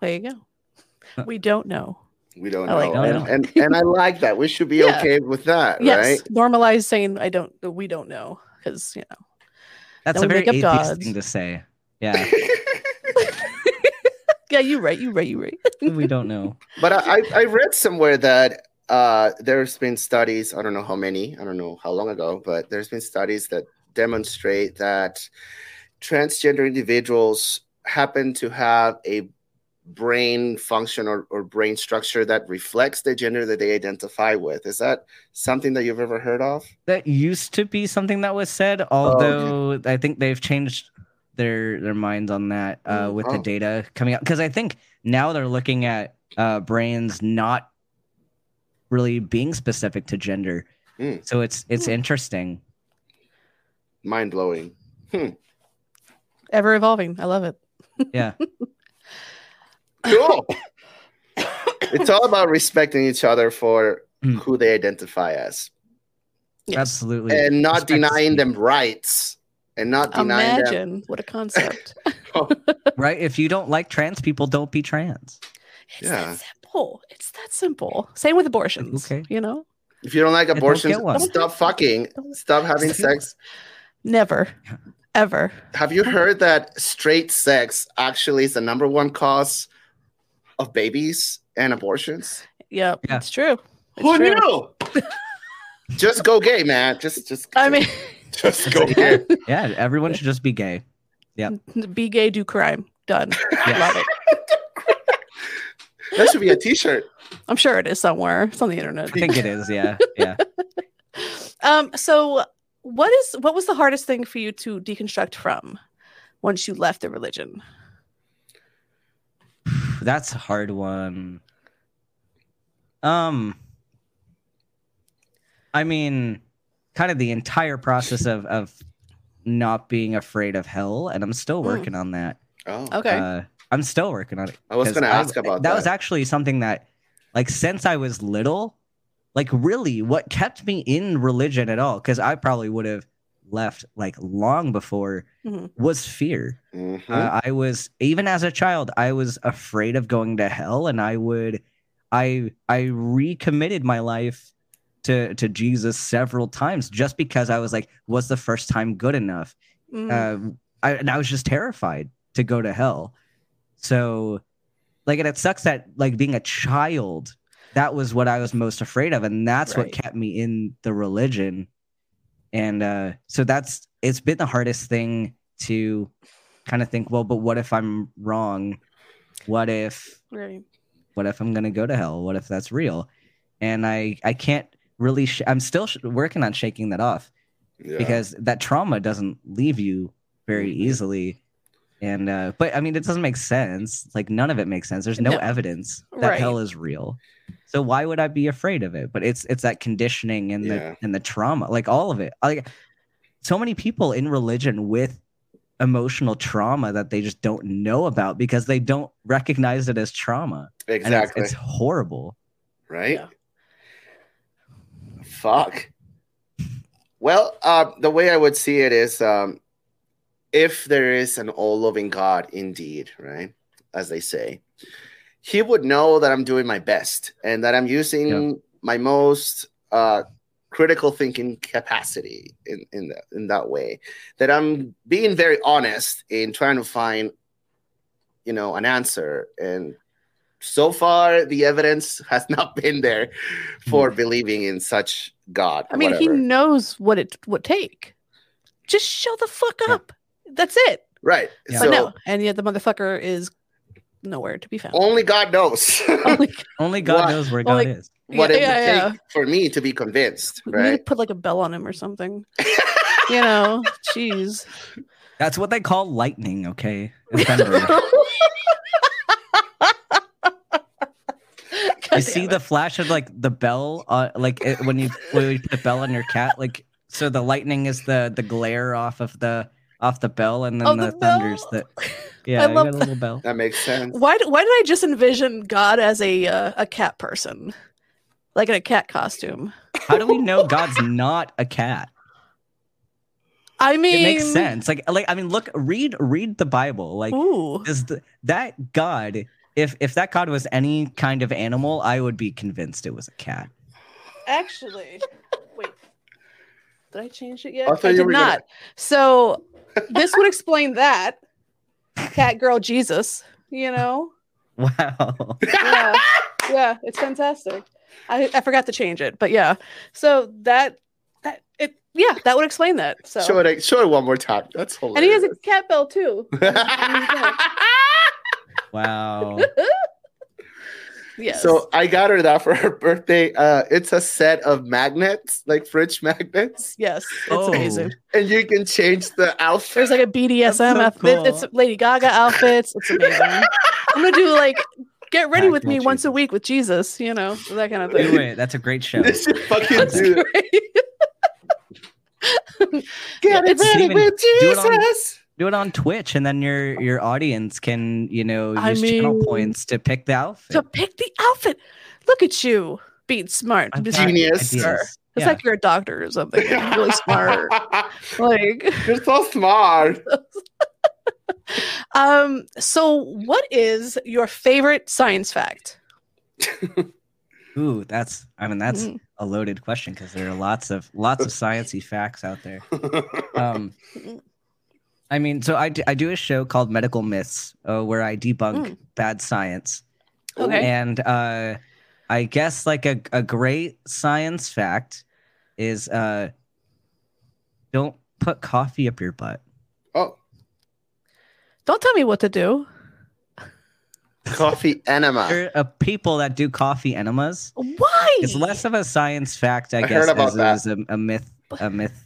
Speaker 2: There you go. We don't know.
Speaker 1: We don't
Speaker 2: I like
Speaker 1: know.
Speaker 3: that.
Speaker 1: and, and and I like that. We should be
Speaker 2: Yeah.
Speaker 1: okay with that,
Speaker 2: Yes,
Speaker 1: right?
Speaker 2: normalize saying I don't. We don't know because you know.
Speaker 3: that's a
Speaker 2: we
Speaker 3: very
Speaker 2: up
Speaker 3: atheist
Speaker 2: gods.
Speaker 3: thing to say. Yeah, (laughs) (laughs)
Speaker 2: Yeah, you're right. You're right. You're right. (laughs)
Speaker 3: we don't know.
Speaker 1: But I, I I read somewhere that uh, there's been studies. I don't know how many. I don't know how long ago, but there's been studies that demonstrate that transgender individuals happen to have a brain function or, or brain structure that reflects the gender that they identify with. Is that something that you've ever heard of?
Speaker 3: That used to be something that was said, although I think they've changed their their minds on that uh,
Speaker 2: Mm.
Speaker 3: with the
Speaker 1: Oh.
Speaker 3: data coming out. Because I think now they're looking at uh, brains not really being specific to gender.
Speaker 1: Mm.
Speaker 3: So it's it's
Speaker 2: Hmm.
Speaker 3: interesting.
Speaker 1: Mind blowing.
Speaker 2: Ever evolving. I love it.
Speaker 3: Yeah, (laughs)
Speaker 1: Cool. (laughs) it's all about respecting each other for
Speaker 3: Mm.
Speaker 1: who they identify as
Speaker 2: Yes.
Speaker 3: absolutely.
Speaker 1: and not
Speaker 3: Respect
Speaker 1: denying them rights and not denying them.
Speaker 2: Imagine what a concept. (laughs) (laughs)
Speaker 3: right. If you don't like trans people, don't be trans.
Speaker 2: It's
Speaker 1: Yeah.
Speaker 2: that simple. It's that simple. Same with abortions.
Speaker 3: Okay.
Speaker 2: You know,
Speaker 1: If you don't like
Speaker 3: don't
Speaker 1: abortions, stop fucking.
Speaker 2: Don't-
Speaker 1: Stop having sex.
Speaker 2: never, ever.
Speaker 1: Have you heard that straight sex actually is the number one cause of babies and abortions?
Speaker 2: Yep,
Speaker 3: Yeah.
Speaker 2: it's true. It's
Speaker 1: Who
Speaker 2: true.
Speaker 1: knew? (laughs) just go gay, man. Just, just.
Speaker 2: I mean, (laughs)
Speaker 1: just go gay.
Speaker 3: Yeah, everyone should just be gay.
Speaker 2: Yeah, be gay, do crime. Done. (laughs)
Speaker 3: Yeah.
Speaker 2: Love it.
Speaker 1: That should be a T-shirt.
Speaker 2: I'm sure it is somewhere. It's on the internet.
Speaker 3: I think it is. Yeah. Yeah.
Speaker 2: Um, so what is what was the hardest thing for you to deconstruct from once you left the religion?
Speaker 3: That's a hard one. Um, I mean, kind of the entire process of of not being afraid of hell, and I'm still
Speaker 2: Mm.
Speaker 3: working on that.
Speaker 1: Oh,
Speaker 2: Okay.
Speaker 3: Uh, I'm still working on it.
Speaker 1: I was
Speaker 3: 'cause
Speaker 1: gonna ask about
Speaker 3: that.
Speaker 1: that.
Speaker 3: was actually something that, like, since I was little, like, really, what kept me in religion at all, because I probably would have left like long before,
Speaker 2: Mhm.
Speaker 3: was fear.
Speaker 1: Mhm.
Speaker 3: Uh, I was even as a child, I was afraid of going to hell, and I would, I, I recommitted my life to to Jesus several times just because I was like, was the first time good enough?
Speaker 2: Mm,
Speaker 3: uh, I, and I was just terrified to go to hell. So, like, and it sucks that like being a child, that was what I was most afraid of, and that's
Speaker 2: Right.
Speaker 3: what kept me in the religion. And uh, so that's it's been the hardest thing to kind of think. Well, but what if I'm wrong? What if
Speaker 2: right.
Speaker 3: what if I'm gonna go to hell? What if that's real? And I I can't really. Sh- I'm still sh- working on shaking that off
Speaker 1: Yeah.
Speaker 3: because that trauma doesn't leave you very
Speaker 1: Mhm.
Speaker 3: easily and uh but i mean it doesn't make sense like none of it makes sense there's no,
Speaker 2: No.
Speaker 3: evidence that
Speaker 2: Right.
Speaker 3: hell is real so why would i be afraid of it but it's it's that conditioning and
Speaker 1: Yeah.
Speaker 3: the and the trauma like all of it like so many people in religion with emotional trauma that they just don't know about because they don't recognize it as trauma and it's,
Speaker 1: exactly.
Speaker 3: it's horrible
Speaker 1: right?
Speaker 2: Yeah.
Speaker 1: Fuck. Well, uh, the way I would see it is um, if there is an all loving God indeed, right? As they say, He would know that I'm doing my best and that I'm using my most uh, critical thinking capacity in, in, that, in that way, that I'm being very honest in trying to find, you know, an answer. And so far, the evidence has (laughs) not been there for believing in such God.
Speaker 2: I mean, he knows what it would take. Just show the fuck
Speaker 3: Yeah.
Speaker 2: up. That's it.
Speaker 1: right.
Speaker 3: Yeah.
Speaker 1: So
Speaker 2: but no, and yet the motherfucker is nowhere to be found.
Speaker 1: only God knows (laughs)
Speaker 2: Only- (laughs) (laughs)
Speaker 3: only god
Speaker 1: What-
Speaker 3: knows where god
Speaker 2: like-
Speaker 3: is
Speaker 1: what
Speaker 2: yeah,
Speaker 1: it would
Speaker 2: yeah,
Speaker 1: take for me to be convinced,
Speaker 2: We need
Speaker 1: right?
Speaker 2: put like a bell on him or something. you know, jeez.
Speaker 3: that's what they call lightning okay and you see the flash of like the bell uh like it, when you when you put a bell on your cat like so the lightning is the the glare off of the off the bell and then
Speaker 2: Oh,
Speaker 3: the,
Speaker 2: the
Speaker 3: thunder's that (laughs) yeah
Speaker 2: I love
Speaker 3: a little bell
Speaker 1: That makes sense.
Speaker 2: Why? Why did I just envision God as a uh, a cat person, like in a cat costume?
Speaker 3: how do we know (laughs) god's not a cat
Speaker 2: I mean,
Speaker 3: it makes sense like like i mean look read read the bible like
Speaker 2: Ooh,
Speaker 3: is the, that god if if that god was any kind of animal i would be convinced it was a cat
Speaker 2: actually, wait. Did I change it yet?
Speaker 1: I
Speaker 2: I, did
Speaker 1: were gonna-
Speaker 2: not. So this would explain that cat girl Jesus. You know,
Speaker 3: wow
Speaker 2: yeah, yeah, it's fantastic. I, I forgot to change it, but yeah. So that that it yeah that would explain that. So
Speaker 1: Show it, show it one more time. That's
Speaker 2: and he has a cat bell too. (laughs)
Speaker 3: wow (laughs)
Speaker 2: Yes.
Speaker 1: So I got her that for her birthday. Uh, it's a set of magnets, like fridge (laughs) magnets,
Speaker 2: yes, it's
Speaker 3: Oh.
Speaker 2: amazing.
Speaker 1: and you can change the outfit.
Speaker 2: There's like a BDSM
Speaker 3: so
Speaker 2: outfit.
Speaker 3: cool.
Speaker 2: It's Lady Gaga outfits. It's amazing. I'm gonna do like get ready with me
Speaker 3: more
Speaker 2: once a week with Jesus. You know that kind of
Speaker 3: do
Speaker 2: thing.
Speaker 3: it that's a great show
Speaker 1: This should fucking
Speaker 2: That's
Speaker 1: do.
Speaker 2: great. (laughs)
Speaker 1: Get it ready
Speaker 3: even-
Speaker 1: with
Speaker 3: do it on-
Speaker 1: Jesus.
Speaker 3: Do it on Twitch, and then your your audience can you know
Speaker 2: I
Speaker 3: use channel points to pick the outfit.
Speaker 2: to pick the outfit. Look at you being smart.
Speaker 3: I've
Speaker 2: Just-
Speaker 3: got
Speaker 1: Genius.
Speaker 2: It's
Speaker 3: Yeah.
Speaker 2: like you're a doctor or something. You're (laughs) really smart. like, (laughs)
Speaker 1: You're so smart. (laughs)
Speaker 2: um. So, what is your favorite science fact?
Speaker 3: Ooh, that's I mean that's
Speaker 2: Mhm.
Speaker 3: a loaded question because there are lots of lots of sciencey facts out there. Um, I mean, so I do, I do a show called Medical Myths uh, where I debunk
Speaker 2: Mm.
Speaker 3: bad science,
Speaker 2: Okay.
Speaker 3: and uh, I guess like a a great science fact is uh, don't put coffee up your butt.
Speaker 1: oh,
Speaker 2: Don't tell me what to do.
Speaker 1: Coffee enema.
Speaker 3: There are people that do coffee enemas.
Speaker 2: Why?
Speaker 3: It's less of a science fact, I,
Speaker 1: I
Speaker 3: guess,
Speaker 1: heard about
Speaker 3: as it
Speaker 1: that.
Speaker 3: is a, a myth. A myth.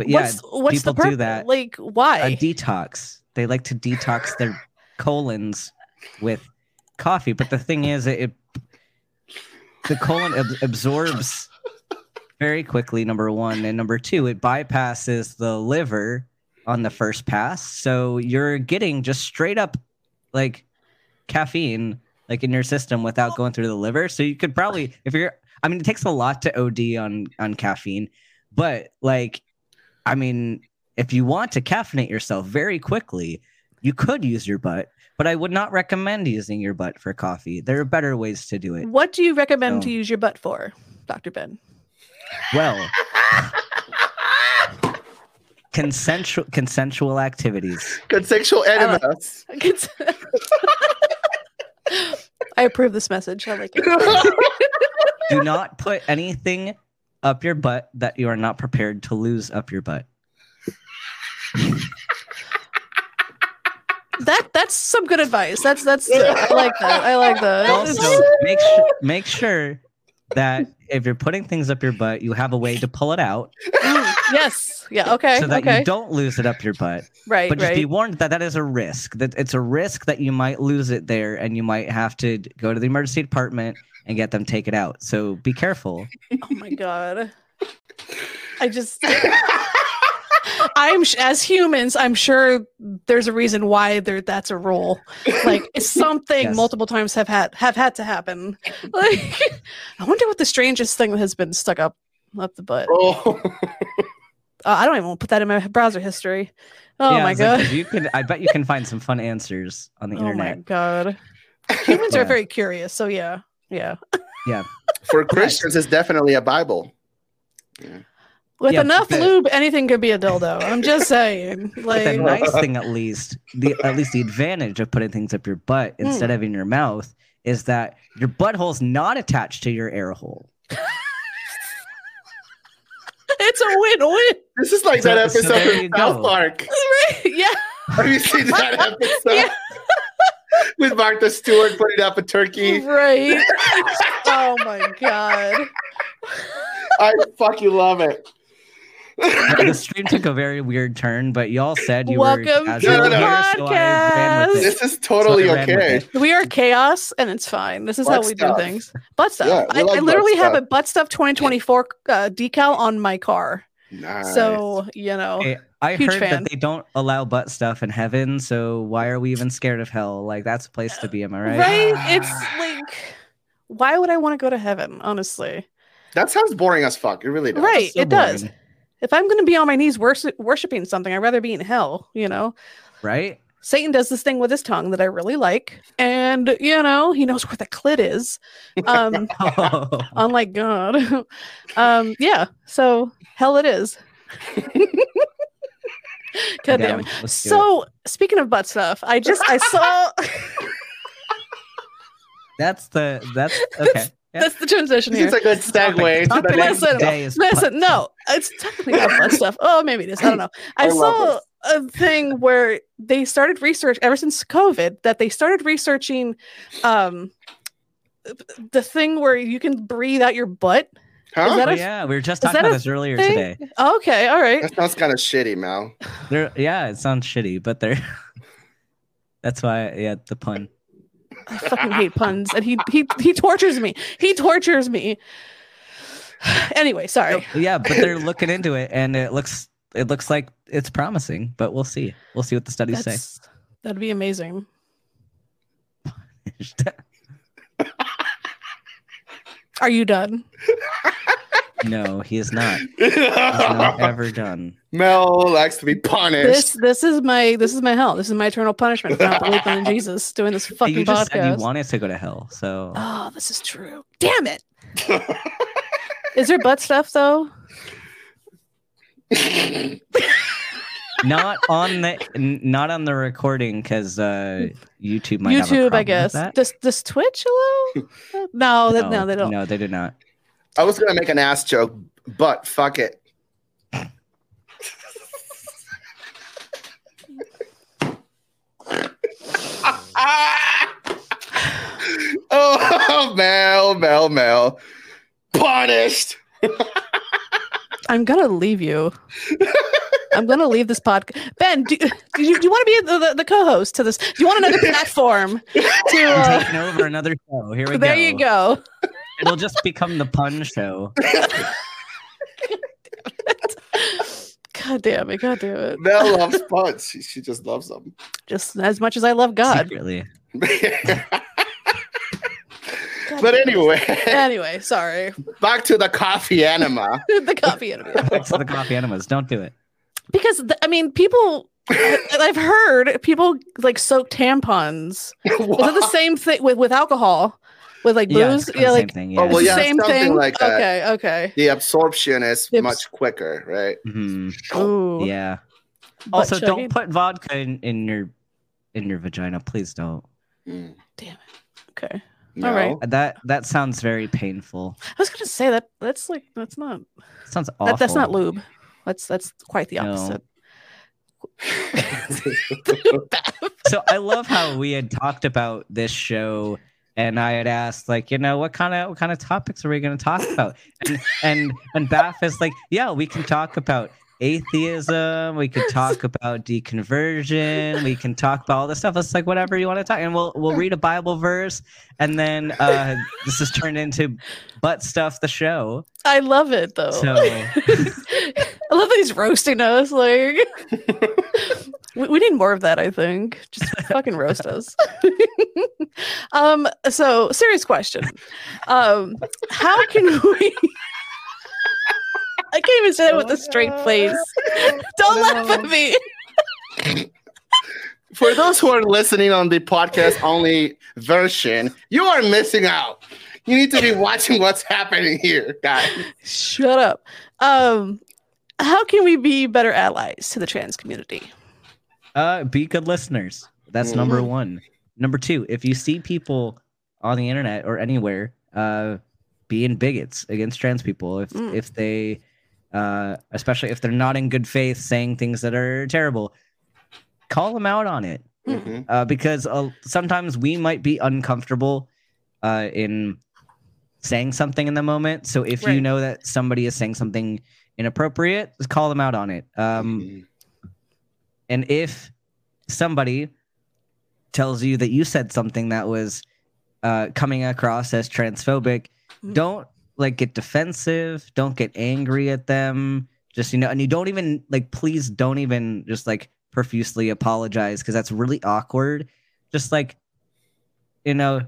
Speaker 3: But yeah,
Speaker 2: what's what's the
Speaker 3: people do that.
Speaker 2: Like why?
Speaker 3: a detox. They like to detox their (sighs) colons with coffee. But the thing is, it, it the colon ab- absorbs very quickly. Number one, and number two, it bypasses the liver on the first pass. So you're getting just straight up like caffeine like in your system without going through the liver. So you could probably if you're I mean it takes a lot to OD on on caffeine, but like I mean if you want to caffeinate yourself very quickly, you could use your butt, but I would not recommend using your butt for coffee. There are better ways to do it.
Speaker 2: what do you recommend
Speaker 3: So-
Speaker 2: to use your butt for, Dr. Ben?
Speaker 3: Well, consensual consensual activities.
Speaker 1: Consensual uh, enemas. (laughs)
Speaker 2: I approve this message. I like it. (laughs)
Speaker 3: Do not put anything up your butt that you are not prepared to lose up your butt.
Speaker 2: That that's some good advice. That's that's I like that. I like that.
Speaker 3: Also, make sure make sure that if you're putting things up your butt, you have a way to pull it out
Speaker 2: Mm, (laughs) yes. Yeah. Okay.
Speaker 3: so that
Speaker 2: okay.
Speaker 3: you don't lose it up your butt.
Speaker 2: right.
Speaker 3: But just
Speaker 2: right.
Speaker 3: be warned that that is a risk. That it's a risk that you might lose it there, and you might have to go to the emergency department and get them take it out. So be careful.
Speaker 2: oh my god. I just. (laughs) I'm as humans. I'm sure there's a reason why there that's a rule. Like it's (laughs) something
Speaker 3: Yes.
Speaker 2: multiple times have had have had to happen. Like (laughs) I wonder what the strangest thing that has been stuck up up the butt.
Speaker 1: oh.
Speaker 2: Uh, I don't even want to put that in my (laughs) browser history. Oh
Speaker 3: Yeah,
Speaker 2: my
Speaker 3: it's like,
Speaker 2: god.
Speaker 3: you can. I bet you can find some fun answers on the (laughs)
Speaker 2: Oh my
Speaker 3: internet.
Speaker 2: god. (laughs) Humans are very curious, so yeah. Yeah. Yeah.
Speaker 1: For Christians, it's definitely a Bible.
Speaker 2: With
Speaker 3: Yeah,
Speaker 2: enough
Speaker 3: but-
Speaker 2: lube, anything could be a dildo. I'm just saying.
Speaker 3: But the nice thing, at least, the at least the advantage of putting things up your butt instead of in your mouth is that your butthole's not attached to your air hole.
Speaker 2: It's a win-win.
Speaker 1: This is like
Speaker 3: So-
Speaker 1: that episode
Speaker 3: there
Speaker 1: of
Speaker 3: you
Speaker 1: South
Speaker 3: go.
Speaker 1: Park.
Speaker 2: Right? Yeah.
Speaker 1: Have you seen that (laughs) episode?
Speaker 2: Yeah.
Speaker 1: With Martha Stewart putting up a turkey.
Speaker 2: Right. (laughs) oh my god.
Speaker 1: I fucking love it. (laughs)
Speaker 3: the stream took a very weird turn, but y'all said you
Speaker 2: Welcome
Speaker 3: were
Speaker 2: to
Speaker 3: casual
Speaker 1: the
Speaker 3: here, so I ran with it.
Speaker 1: This is totally
Speaker 3: So I ran with
Speaker 1: okay.
Speaker 2: We are chaos and it's fine. This is how we
Speaker 1: stuff.
Speaker 2: do things. Butt stuff.
Speaker 1: Yeah,
Speaker 2: I,
Speaker 1: like
Speaker 2: I
Speaker 1: butt
Speaker 2: literally have a
Speaker 1: stuff.
Speaker 2: butt stuff 2024 uh, decal on my car.
Speaker 1: Nice.
Speaker 2: So, you know.
Speaker 3: Hey, I
Speaker 2: Huge
Speaker 3: heard
Speaker 2: fan.
Speaker 3: that they don't allow butt stuff in heaven, so why are we even scared of hell? Like that's a place to be, am I right?
Speaker 2: Right? (sighs) It's like why would I want to go to heaven, honestly?
Speaker 1: that sounds boring as fuck. It really does.
Speaker 2: Right,
Speaker 3: So
Speaker 2: it does. If I'm going to be on my knees worship, worshiping something, I'd rather be in hell, you know?
Speaker 3: Right?
Speaker 2: Satan does this thing with his tongue that I really like. And, you know, he knows where the clit is. Um, (laughs)
Speaker 3: Oh,
Speaker 2: unlike God. (laughs) um, yeah. So hell it is. (laughs) God damn it. So speaking of butt stuff, I just I saw
Speaker 3: that's the that's okay. Yeah.
Speaker 2: that's the transition
Speaker 1: This
Speaker 2: here.
Speaker 1: is a good segue to
Speaker 3: Topic
Speaker 1: the next.
Speaker 2: Listen,
Speaker 3: today is
Speaker 2: Listen, no, it's technically not butt stuff. Oh, maybe it is. I don't know. I,
Speaker 1: I
Speaker 2: saw a thing where they started research ever since COVID that they started researching um the thing where you can breathe out your butt.
Speaker 1: Huh?
Speaker 2: Is that
Speaker 3: Oh,
Speaker 2: a
Speaker 3: yeah, we were just talking about this earlier
Speaker 2: thing?
Speaker 3: today.
Speaker 2: Okay, all right.
Speaker 1: that sounds kind of shitty, Mal.
Speaker 3: There, yeah, it sounds shitty, but they're. (laughs) That's why, yeah, the pun.
Speaker 2: I fucking hate puns, and he he he tortures me. He tortures me. Anyway, sorry.
Speaker 3: Yeah, but they're looking into it, and it looks it looks like it's promising. But we'll see. We'll see what the studies say.
Speaker 2: That'd be amazing. (laughs) Are you done? (laughs)
Speaker 3: no, he is not. He's not (laughs) ever done.
Speaker 1: Mel likes to be punished.
Speaker 2: this this is my this is my hell. This is my eternal punishment for not (laughs) believing in Jesus doing this fucking
Speaker 3: you just said you
Speaker 2: podcast.
Speaker 3: wanted to go to hell, so
Speaker 2: oh, this is true. Damn it. Is there butt stuff though?
Speaker 3: not on the n- not on the recording because uh, YouTube might have a
Speaker 2: YouTube, I
Speaker 3: with
Speaker 2: guess.
Speaker 3: that.
Speaker 2: Does does Twitch allow? no, that, no, they don't.
Speaker 3: No, they do not.
Speaker 1: I was gonna make an ass joke, but fuck it. (laughs) oh, (laughs) Mel, Mel, Mel, punished.
Speaker 2: I'm gonna leave you. I'm gonna leave this podcast. Ben, do, do you, you want to be the, the, the, co-host to this? Do you want another platform to uh,
Speaker 3: taking over another show? Here we
Speaker 2: there
Speaker 3: go.
Speaker 2: There you go.
Speaker 3: It'll just become the pun show.
Speaker 2: God damn it! God damn it!
Speaker 1: Mel loves puns. She, she just loves them.
Speaker 2: Just as much as I love God.
Speaker 3: Secretly. (laughs)
Speaker 1: but anyway,
Speaker 2: Anyway, sorry.
Speaker 1: back to the coffee anima. (laughs)
Speaker 2: the coffee enemy.
Speaker 3: Back to the coffee enemas. Don't do it.
Speaker 2: Because th- I mean, people. I- I've heard people like soak tampons. (laughs) Is it the same thing with with alcohol? With like
Speaker 3: Yeah,
Speaker 2: booze?
Speaker 3: it's
Speaker 2: Yeah, like
Speaker 3: same thing.
Speaker 1: Oh,
Speaker 3: Yeah.
Speaker 1: well, yeah,
Speaker 2: same
Speaker 1: something
Speaker 2: thing.
Speaker 1: like that.
Speaker 2: okay, okay.
Speaker 1: the absorption is
Speaker 2: The
Speaker 1: much quicker, right?
Speaker 3: Mhm.
Speaker 2: Ooh.
Speaker 3: Yeah.
Speaker 2: butt
Speaker 3: Also,
Speaker 2: chugging.
Speaker 3: don't put vodka in, in your in your vagina. Please don't.
Speaker 1: Mm. Damn it.
Speaker 2: Okay.
Speaker 1: No.
Speaker 2: All right.
Speaker 3: That that sounds very painful.
Speaker 2: I was gonna say that that's like that's not
Speaker 3: sounds awful.
Speaker 2: that, that's not lube. That's that's quite the
Speaker 3: No.
Speaker 2: opposite. (laughs) (laughs)
Speaker 3: so I love how we had talked about this show and I had asked like, you know, what kind of what kind of topics are we going to talk about? And and and Baph is like, yeah, we can talk about atheism, we could talk about deconversion, we can talk about all this stuff. It's like whatever you want to talk and we'll we'll read a Bible verse and then uh this is turned into butt stuff the show.
Speaker 2: I love it though.
Speaker 3: So (laughs)
Speaker 2: I love that he's roasting us. Like (laughs) we, we need more of that. I think just (laughs) fucking roast us. (laughs) um. So serious question. Um. How can (laughs) we? I can't even say that with a straight face. Don't laugh at me.
Speaker 1: For those who are listening on the podcast only version, you are missing out. You need to be watching what's happening here, guys.
Speaker 2: Shut up. Um. How can we be better allies to the trans community?
Speaker 3: Uh, be good listeners. That's number one. Number two, if you see people on the internet or anywhere uh, being bigots against trans people, if
Speaker 2: Mm.
Speaker 3: if they, uh, especially if they're not in good faith, saying things that are terrible, call them out on it.
Speaker 1: Mhm.
Speaker 3: Uh, because uh, sometimes we might be uncomfortable uh, in saying something in the moment. So if you know that somebody is saying something inappropriate, just call them out on it. Um,
Speaker 1: Mhm.
Speaker 3: And if somebody tells you that you said something that was uh, coming across as transphobic,
Speaker 2: Mm.
Speaker 3: don't like get defensive. Don't get angry at them. Just you know, and you don't even like. Please don't even just like profusely apologize because that's really awkward. Just like you know,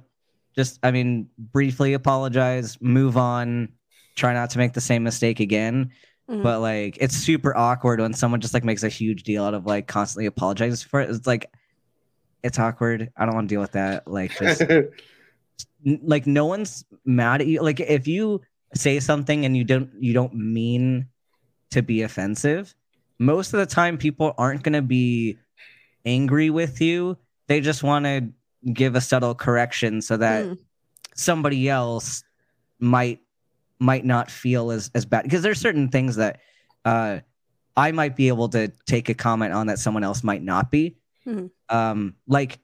Speaker 3: just I mean, briefly apologize, move on, try not to make the same mistake again
Speaker 2: Mhm.
Speaker 3: but like it's super awkward when someone just like makes a huge deal out of like constantly apologizing for it. It's like it's awkward. I don't want to deal with that. Like just (laughs) like no one's mad at you. Like if you say something and you don't you don't mean to be offensive, most of the time people aren't going to be angry with you. They just want to give a subtle correction so that
Speaker 2: Mm.
Speaker 3: somebody else might might not feel as as bad because there's certain things that uh I might be able to take a comment on that someone else might not be.
Speaker 2: Mhm.
Speaker 3: Um like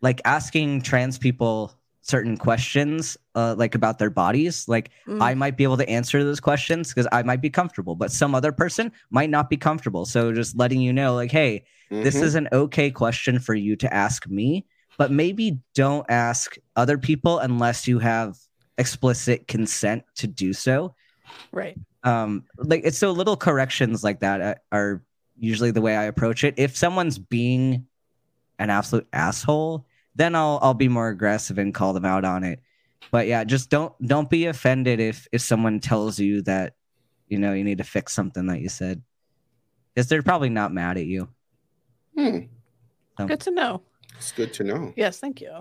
Speaker 3: like asking trans people certain questions uh like about their bodies like
Speaker 2: Mm.
Speaker 3: I might be able to answer those questions because I might be comfortable but some other person might not be comfortable so just letting you know like hey this
Speaker 1: Mhm.
Speaker 3: is an okay question for you to ask me, but maybe don't ask other people unless you have explicit consent to do so.
Speaker 2: right.
Speaker 3: Um, like it's so little corrections like that uh, are usually the way I approach it. If someone's being an absolute asshole, then I'll I'll be more aggressive and call them out on it. But yeah, just don't don't be offended if if someone tells you that you know you need to fix something that you said because they're probably not mad at you.
Speaker 1: Hmm.
Speaker 2: Good to know.
Speaker 1: It's good to know.
Speaker 2: Yes, thank you.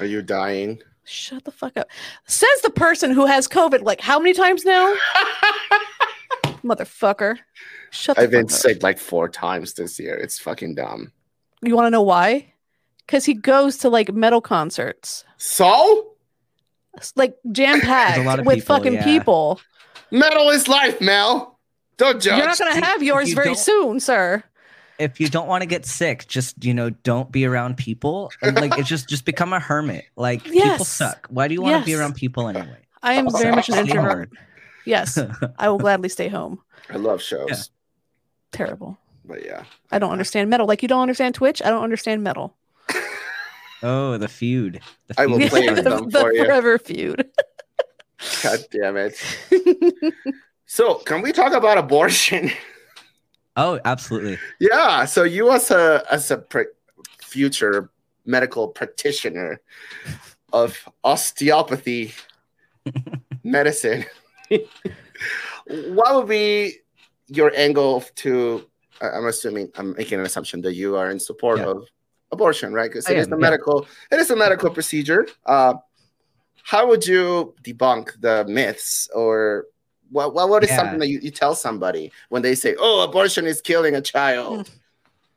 Speaker 1: Are you dying?
Speaker 2: Shut the fuck up. Says the person who has COVID like how many times now? (laughs) Motherfucker. Shut the
Speaker 1: I've been
Speaker 2: fuck up.
Speaker 1: sick like four times this year. It's fucking dumb.
Speaker 2: You want to know why? Because he goes to like metal concerts,
Speaker 1: So
Speaker 2: It's, like jam
Speaker 3: There's
Speaker 2: packed with
Speaker 3: people,
Speaker 2: fucking
Speaker 3: yeah.
Speaker 2: people.
Speaker 1: metal is life, Mel. Don't judge.
Speaker 2: You're not gonna have yours
Speaker 3: you
Speaker 2: very
Speaker 3: don't-
Speaker 2: soon, sir.
Speaker 3: If you don't want to get sick, just you know, don't be around people. And, like it's just just become a hermit. Like people suck. Why do you want to be around people anyway?
Speaker 2: I am very much an introvert. Yes, I will gladly stay home.
Speaker 1: I love shows,
Speaker 3: Yeah.
Speaker 2: Terrible.
Speaker 1: but yeah.
Speaker 2: I don't understand metal. Like you don't understand Twitch. I don't understand metal. (laughs)
Speaker 3: Oh, the feud. The
Speaker 1: I will play (laughs)
Speaker 3: is
Speaker 1: with
Speaker 2: the,
Speaker 1: for
Speaker 2: the
Speaker 1: you.
Speaker 2: forever feud.
Speaker 1: God damn it. (laughs) So, can we talk about abortion?
Speaker 3: Oh, absolutely.
Speaker 1: yeah. So, you as a as a pr- future medical practitioner of osteopathy (laughs) medicine, what would be your angle to? I'm assuming I'm making an assumption that you are in support
Speaker 3: Yeah.
Speaker 1: of abortion, right? Because it is
Speaker 3: am,
Speaker 1: a
Speaker 3: yeah.
Speaker 1: medical. It is a medical procedure. Uh, how would you debunk the myths or what, what, what is
Speaker 3: Yeah.
Speaker 1: something that you, you tell somebody when they say, oh, abortion is killing a child?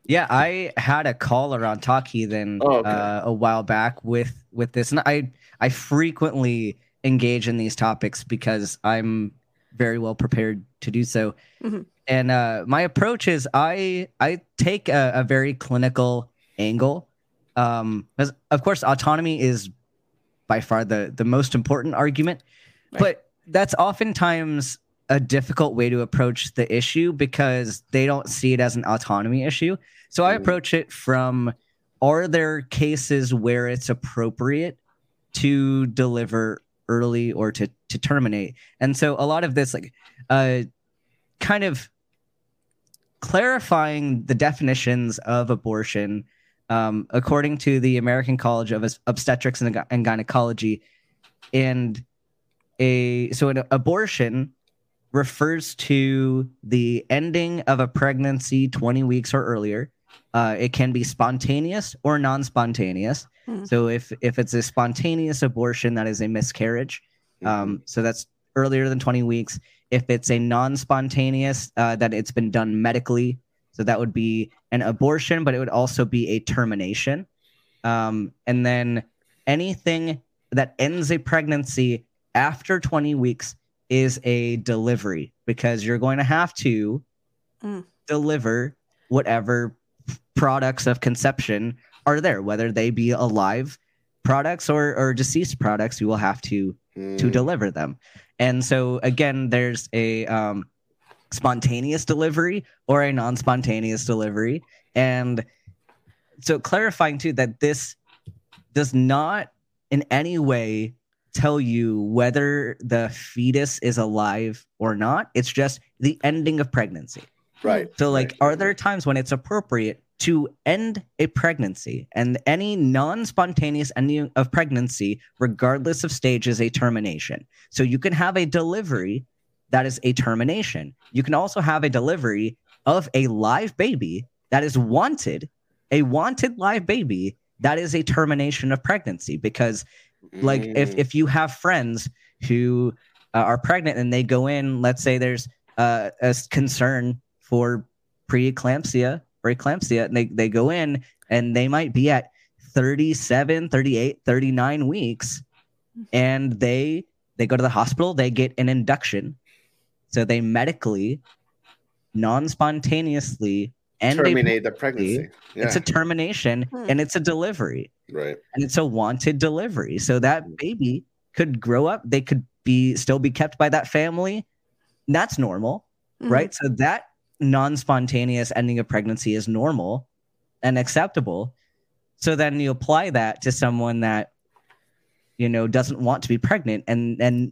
Speaker 3: Yeah, I had a caller on Talk Heathen
Speaker 1: Oh, okay.
Speaker 3: uh, a while back with with this, and I I frequently engage in these topics because I'm very well prepared to do so.
Speaker 2: Mhm.
Speaker 3: And uh, my approach is I I take a, a very clinical angle, um, because of course autonomy is by far the the most important argument,
Speaker 2: Right.
Speaker 3: but that's oftentimes a difficult way to approach the issue because they don't see it as an autonomy issue. So I
Speaker 1: Mm.
Speaker 3: approach it from are there cases where it's appropriate to deliver early or to to terminate? And so a lot of this like uh kind of clarifying the definitions of abortion um, according to the American College of Obstetrics and, Gy- and Gynecology and a so an abortion refers to the ending of a pregnancy 20 weeks or earlier. Uh, it can be spontaneous or non-spontaneous.
Speaker 2: Hmm.
Speaker 3: so if if it's a spontaneous abortion that is a miscarriage. Um, so that's earlier than 20 weeks. If it's a non-spontaneous uh, that it's been done medically so that would be an abortion but it would also be a termination. Um, and then anything that ends a pregnancy after 20 weeks is a delivery because you're going to have to
Speaker 2: Mm.
Speaker 3: deliver whatever products of conception are there whether they be alive products or, or deceased products you will have to to
Speaker 1: Mm.
Speaker 3: deliver them. And so again, there's a um, spontaneous delivery or a non-spontaneous delivery, and so clarifying too that this does not in any way tell you whether the fetus is alive or not. It's just the ending of pregnancy.
Speaker 1: Right.
Speaker 3: So, like,
Speaker 1: right,
Speaker 3: are there times when it's appropriate to end a pregnancy and any non spontaneous ending of pregnancy, regardless of stage, is a termination? So, you can have a delivery that is a termination. You can also have a delivery of a live baby that is wanted, a wanted live baby that is a termination of pregnancy because like if
Speaker 1: Mm.
Speaker 3: if you have friends who uh, are pregnant and they go in let's say there's uh, a concern for preeclampsia or eclampsia and they, they go in and they might be at 37 38 39 weeks and they they go to the hospital they get an induction so they medically non-spontaneously end a
Speaker 1: terminate the pregnancy. Yeah.
Speaker 3: it's a termination
Speaker 2: Hmm.
Speaker 3: and it's a delivery
Speaker 1: right.
Speaker 3: and it's a wanted delivery. So that
Speaker 1: Mm.
Speaker 3: baby could grow up, they could be still be kept by that family. That's normal,
Speaker 2: Mhm.
Speaker 3: right? So that non-spontaneous ending of pregnancy is normal and acceptable. So then you apply that to someone that you know doesn't want to be pregnant and and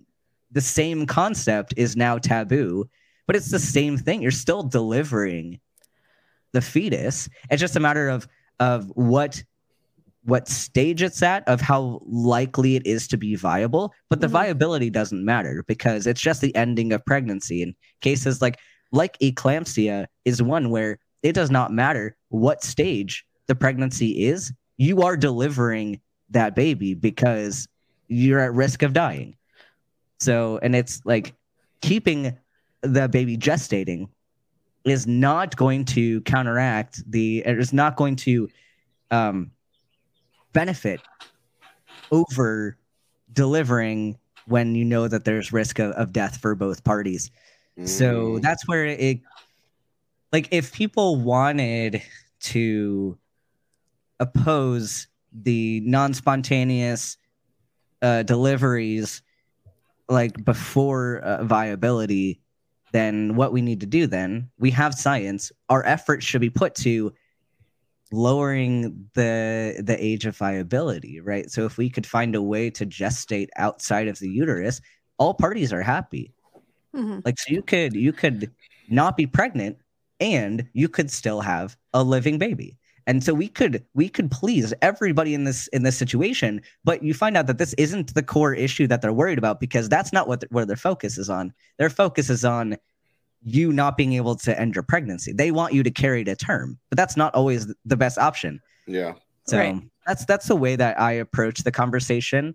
Speaker 3: the same concept is now taboo, but it's the same thing. You're still delivering the fetus. It's just a matter of of what what stage it's at of how likely it is to be viable but the
Speaker 2: Mhm.
Speaker 3: viability doesn't matter because it's just the ending of pregnancy in cases like like eclampsia is one where it does not matter what stage the pregnancy is you are delivering that baby because you're at risk of dying so and it's like keeping the baby gestating is not going to counteract the it is not going to um benefit over delivering when you know that there's risk of, of death for both parties so
Speaker 1: Mm.
Speaker 3: that's where it like if people wanted to oppose the non-spontaneous uh, deliveries like before uh, viability then what we need to do then. We have science. Our efforts should be put to lowering the the age of viability right? So if we could find a way to gestate outside of the uterus all parties are happy.
Speaker 2: Mhm.
Speaker 3: like so you could you could not be pregnant and you could still have a living baby and so we could we could please everybody in this in this situation but you find out that this isn't the core issue that they're worried about because that's not what where their focus is on their focus is on you not being able to end your pregnancy they want you to carry to term but that's not always the best option
Speaker 1: Yeah.
Speaker 3: so
Speaker 2: Right.
Speaker 3: that's that's the way that i approach the conversation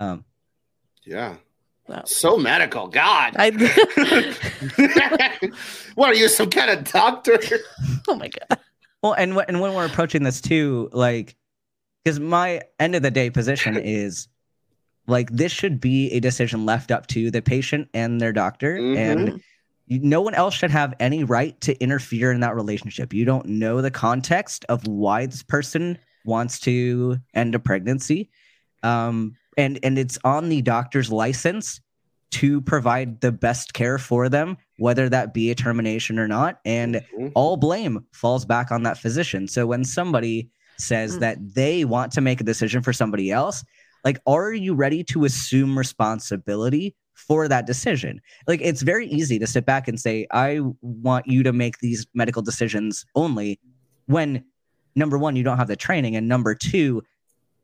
Speaker 3: um
Speaker 1: Yeah.
Speaker 2: Wow.
Speaker 1: So medical. God.
Speaker 2: I, (laughs) (laughs)
Speaker 1: what are you, some kind of doctor?
Speaker 2: oh my god.
Speaker 3: Well, and and when we're approaching this too, like, because my end of the day position (laughs) is like this should be a decision left up to the patient and their doctor,
Speaker 1: Mhm.
Speaker 3: and no one else should have any right to interfere in that relationship. You don't know the context of why this person wants to end a pregnancy, um, and and it's on the doctor's license to provide the best care for them, whether that be a termination or not, and
Speaker 1: Mhm.
Speaker 3: all blame falls back on that physician. So when somebody says
Speaker 2: Mm.
Speaker 3: that they want to make a decision for somebody else, like, are you ready to assume responsibility for that decision? Like, it's very easy to sit back and say, I want you to make these medical decisions only when number one, you don't have the training, and number two,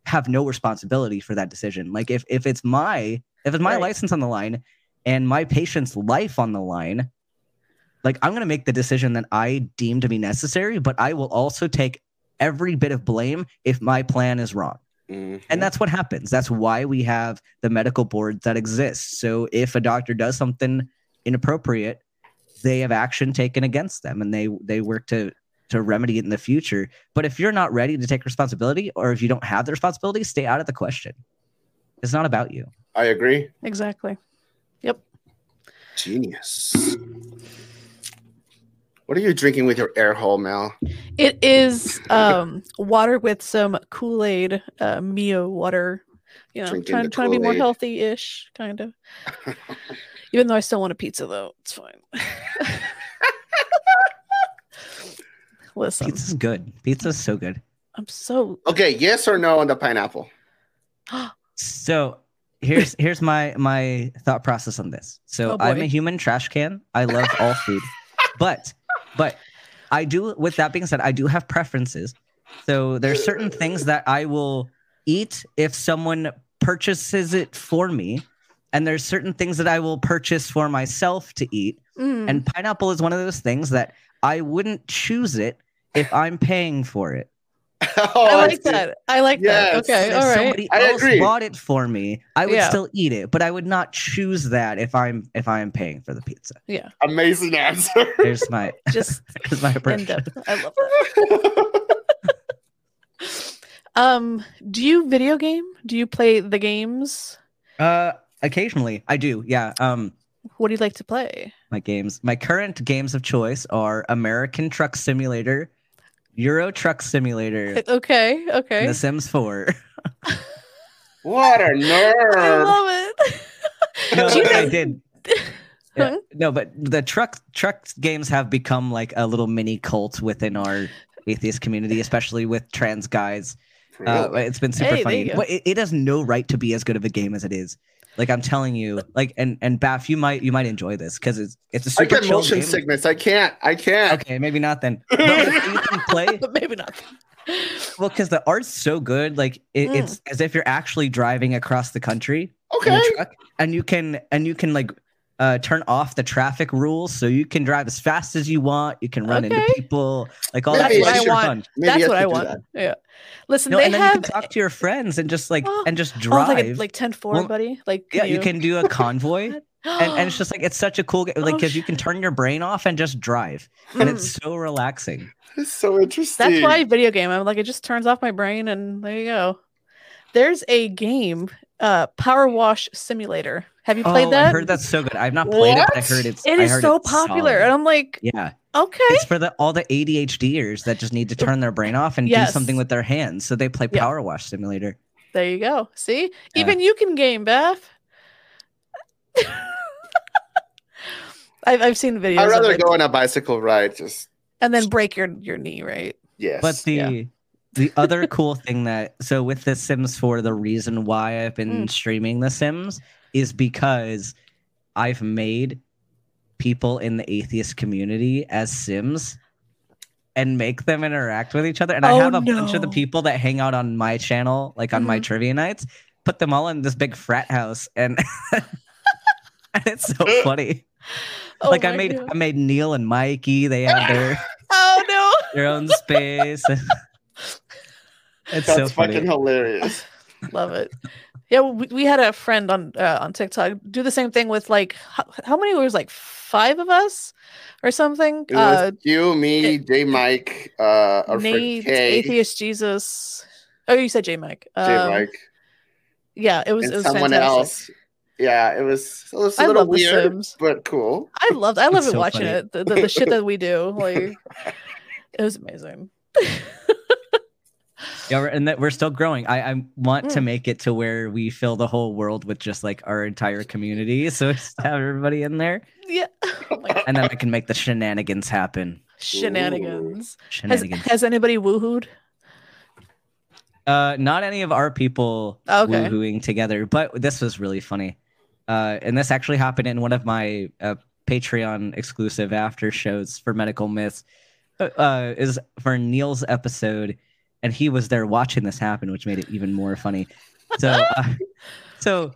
Speaker 3: have no responsibility for that decision. Like, if if it's my if it's my
Speaker 2: Right.
Speaker 3: license on the line and my patient's life on the line, like I'm going to make the decision that I deem to be necessary, but I will also take every bit of blame if my plan is wrong.
Speaker 1: Mhm.
Speaker 3: And that's what happens. That's why we have the medical board that exists. So if a doctor does something inappropriate, they have action taken against them and they they work to to remedy it in the future. But if you're not ready to take responsibility or if you don't have the responsibility, stay out of the question. It's not about you.
Speaker 1: I agree.
Speaker 2: Exactly.
Speaker 1: Genius. What are you drinking with your air hole, Mel?
Speaker 2: It is um water with some Kool-Aid, uh Mio water. You know,
Speaker 1: Drinking
Speaker 2: trying, trying to be more healthy-ish, kind of. (laughs) Even though I still want a pizza though. It's fine. (laughs) Listen,
Speaker 3: Pizza's good. Pizza's so good.
Speaker 2: I'm so
Speaker 1: Okay, yes or no on the pineapple?
Speaker 3: So here's here's my my thought process on this. So
Speaker 2: Oh,
Speaker 3: I'm a human trash can. I love all food, but but I do. With that being said, I do have preferences. So there's certain things that I will eat if someone purchases it for me, and there's certain things that I will purchase for myself to eat.
Speaker 2: mm,
Speaker 3: And pineapple is one of those things that I wouldn't choose it if I'm paying for it. (laughs)
Speaker 1: oh,
Speaker 2: I like
Speaker 1: see.
Speaker 2: that. I like
Speaker 1: Yes.
Speaker 2: that. Okay,
Speaker 3: if
Speaker 2: all right.
Speaker 3: somebody
Speaker 1: I
Speaker 3: else
Speaker 1: agree.
Speaker 3: bought it for me, I would
Speaker 2: Yeah.
Speaker 3: still eat it, but I would not choose that if I'm if I'm paying for the pizza. Yeah.
Speaker 1: Amazing answer.
Speaker 3: There's my (laughs)
Speaker 2: Just (laughs)
Speaker 3: there's my
Speaker 2: in
Speaker 3: approach.
Speaker 2: depth. I love that. Um, do you video game? Do you play the games?
Speaker 3: Uh, occasionally I do. Yeah. Um,
Speaker 2: What do you like to play?
Speaker 3: my games, my current games of choice are American Truck Simulator, Euro Truck Simulator, (laughs)
Speaker 2: Okay, okay.
Speaker 3: The Sims 4. (laughs)
Speaker 1: what a nerd.
Speaker 2: I love it. (laughs)
Speaker 3: no,
Speaker 2: Do you
Speaker 3: but I did. Yeah, no, but the truck truck games have become like a little mini cult within our atheist community, especially with trans guys. Uh, it's been super
Speaker 2: Hey,
Speaker 3: funny. But it, it has no right to be as good of a game as it is. Like I'm telling you, like and and Baph, you might you might enjoy this because it's it's a super I
Speaker 1: get
Speaker 3: chill
Speaker 1: motion
Speaker 3: game.
Speaker 1: sickness. I can't. I can't.
Speaker 3: Okay, maybe not then. (laughs) But like, you can play (laughs)
Speaker 2: but maybe not.
Speaker 3: well because the art's so good. Like it,
Speaker 2: Mm.
Speaker 3: it's as if you're actually driving across the country in
Speaker 1: Okay.
Speaker 3: a truck, and you can and you can like uh, turn off the traffic rules, so you can drive as fast as you want. You can run into people, like all
Speaker 1: Maybe
Speaker 3: that.
Speaker 1: I
Speaker 3: It's super
Speaker 2: want.
Speaker 3: fun.
Speaker 2: That's what I want.
Speaker 1: that.
Speaker 2: Yeah. Listen,
Speaker 3: No,
Speaker 2: they
Speaker 3: and then
Speaker 2: have
Speaker 3: you can talk to your friends and just like
Speaker 2: Oh.
Speaker 3: and just
Speaker 2: oh,
Speaker 3: drive.
Speaker 2: like a, like 10 4,
Speaker 3: Well,
Speaker 2: buddy. Like
Speaker 3: yeah, you can do a (laughs) convoy. and, and it's just like it's such a cool game like
Speaker 2: Oh,
Speaker 3: because you can turn your brain off and just drive and
Speaker 2: Mm.
Speaker 3: it's so relaxing
Speaker 1: It's so interesting.
Speaker 2: That's why video game. I'm like, it just turns off my brain, and there you go. There's a game, uh, Power Wash Simulator. Have you played
Speaker 3: oh,
Speaker 2: that?
Speaker 3: I heard that's so good. I've not played it, but I
Speaker 1: What?
Speaker 3: heard it's.
Speaker 2: It
Speaker 3: I
Speaker 2: is so
Speaker 3: it's
Speaker 2: popular,
Speaker 3: solid.
Speaker 2: and I'm like,
Speaker 3: Yeah,
Speaker 2: okay,
Speaker 3: it's for the all the ADHDers that just need to turn their brain off and
Speaker 2: Yes.
Speaker 3: do something with their hands. So they play
Speaker 2: Yeah.
Speaker 3: Power Wash Simulator.
Speaker 2: there you go. See,
Speaker 3: Yeah.
Speaker 2: even you can game, Beth. (laughs) I've I've seen videos.
Speaker 1: I'd
Speaker 2: of
Speaker 1: rather
Speaker 2: it.
Speaker 1: go on a bicycle ride. Just
Speaker 2: and then break your your knee, right?
Speaker 1: yes.
Speaker 3: But the
Speaker 2: Yeah.
Speaker 3: the (laughs) other cool thing that so with The Sims 4, the reason why I've been
Speaker 2: Mm.
Speaker 3: streaming The Sims is because I've made people in the atheist community as Sims and make them interact with each other. And I
Speaker 2: Oh,
Speaker 3: have a bunch of the people that hang out on my channel, like on my
Speaker 2: Mhm.
Speaker 3: trivia nights, put them all in this big frat house and (laughs) and it's so (laughs) funny.
Speaker 2: Oh
Speaker 3: like I made
Speaker 2: God.
Speaker 3: I made Neil and Mikey, they have their (laughs)
Speaker 2: Oh no.
Speaker 3: their own space. it's
Speaker 1: that's
Speaker 3: so funny.
Speaker 1: fucking hilarious.
Speaker 2: Love it. Yeah, we, we had a friend on uh, on TikTok do the same thing with like how, how many was like five of us or something.
Speaker 1: It was
Speaker 2: Uh,
Speaker 1: you, me, J Mike, uh, our friend
Speaker 2: Nate, Atheist Jesus. Oh, you said J Mike.
Speaker 1: J
Speaker 2: Um,
Speaker 1: Mike,
Speaker 2: Yeah, it was
Speaker 1: and
Speaker 2: it was
Speaker 1: someone
Speaker 2: fantastic.
Speaker 1: else. Yeah, it was, it was a little
Speaker 2: love
Speaker 1: weird,
Speaker 2: Sims.
Speaker 1: but cool.
Speaker 2: I loved. I (laughs) loved it
Speaker 3: so
Speaker 2: watching
Speaker 3: funny.
Speaker 2: it. The, the, the shit that we do, (laughs) like it was amazing. (laughs)
Speaker 3: Yeah, and that we're still growing. I, I want to
Speaker 2: Mm.
Speaker 3: make it to where we fill the whole world with just like our entire community. (laughs) So just have everybody in there,
Speaker 2: Yeah. (laughs) Oh
Speaker 3: and then I can make the shenanigans happen.
Speaker 2: Shenanigans. Has,
Speaker 3: Shenanigans.
Speaker 2: has anybody woohooed?
Speaker 3: Uh, not any of our people
Speaker 2: Okay.
Speaker 3: woohooing together, but this was really funny. Uh, and this actually happened in one of my uh, Patreon exclusive after shows for Medical Myths. Uh, uh, is for Neil's episode, and he was there watching this happen, which made it even more funny. So, (laughs) uh, so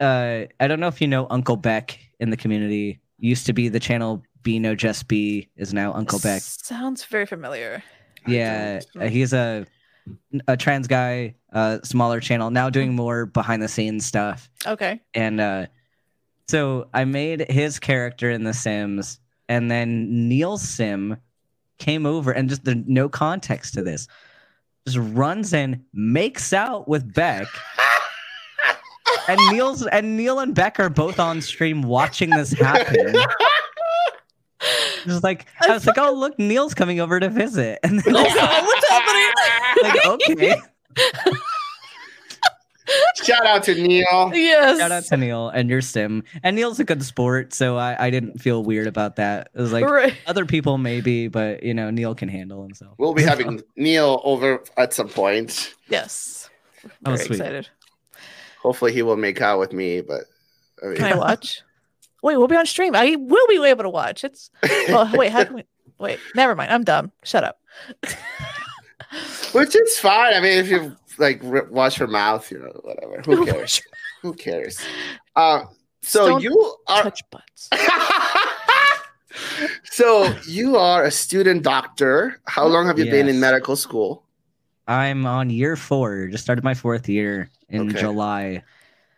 Speaker 3: uh, I don't know if you know Uncle Beck in the community. Used to be the channel Be No Just Be is now Uncle Beck.
Speaker 2: Sounds very familiar.
Speaker 3: Yeah, uh, he's a a trans guy, uh, smaller channel now doing more behind the scenes stuff.
Speaker 2: Okay.
Speaker 3: And uh, so I made his character in The Sims, and then Neil Sim came over and just there's no context to this, just runs in, makes out with Beck. (laughs) And Neil's and Neil and Beck are both on stream watching this happen. Just like I was like, oh look, Neil's coming over to visit, (laughs) and then (laughs)
Speaker 2: what's happening?
Speaker 3: like okay. (laughs)
Speaker 1: Shout out to Neil.
Speaker 2: yes.
Speaker 3: Shout out to Neil and your sim. And Neil's a good sport, so I, I didn't feel weird about that. It was like
Speaker 2: right.
Speaker 3: other people maybe, but you know, Neil can handle himself.
Speaker 1: We'll be having Neil over at some point.
Speaker 2: Yes.
Speaker 3: Oh,
Speaker 2: Very
Speaker 3: sweet.
Speaker 2: excited.
Speaker 1: Hopefully, he will make out with me. But I mean,
Speaker 2: Can I watch? Wait, we'll be on stream. I will be able to watch. It's oh (laughs) wait, how can we wait? Never mind. I'm dumb. Shut up.
Speaker 1: which is fine. I mean, if you like r- wash her mouth, you know, whatever. Who cares? Who cares? Uh, so
Speaker 2: Don't
Speaker 1: you are.
Speaker 2: Touch butts. (laughs)
Speaker 1: so you are a student doctor. How long have you been in medical school?
Speaker 3: I'm on year four, just started my fourth year in
Speaker 1: Okay.
Speaker 3: July.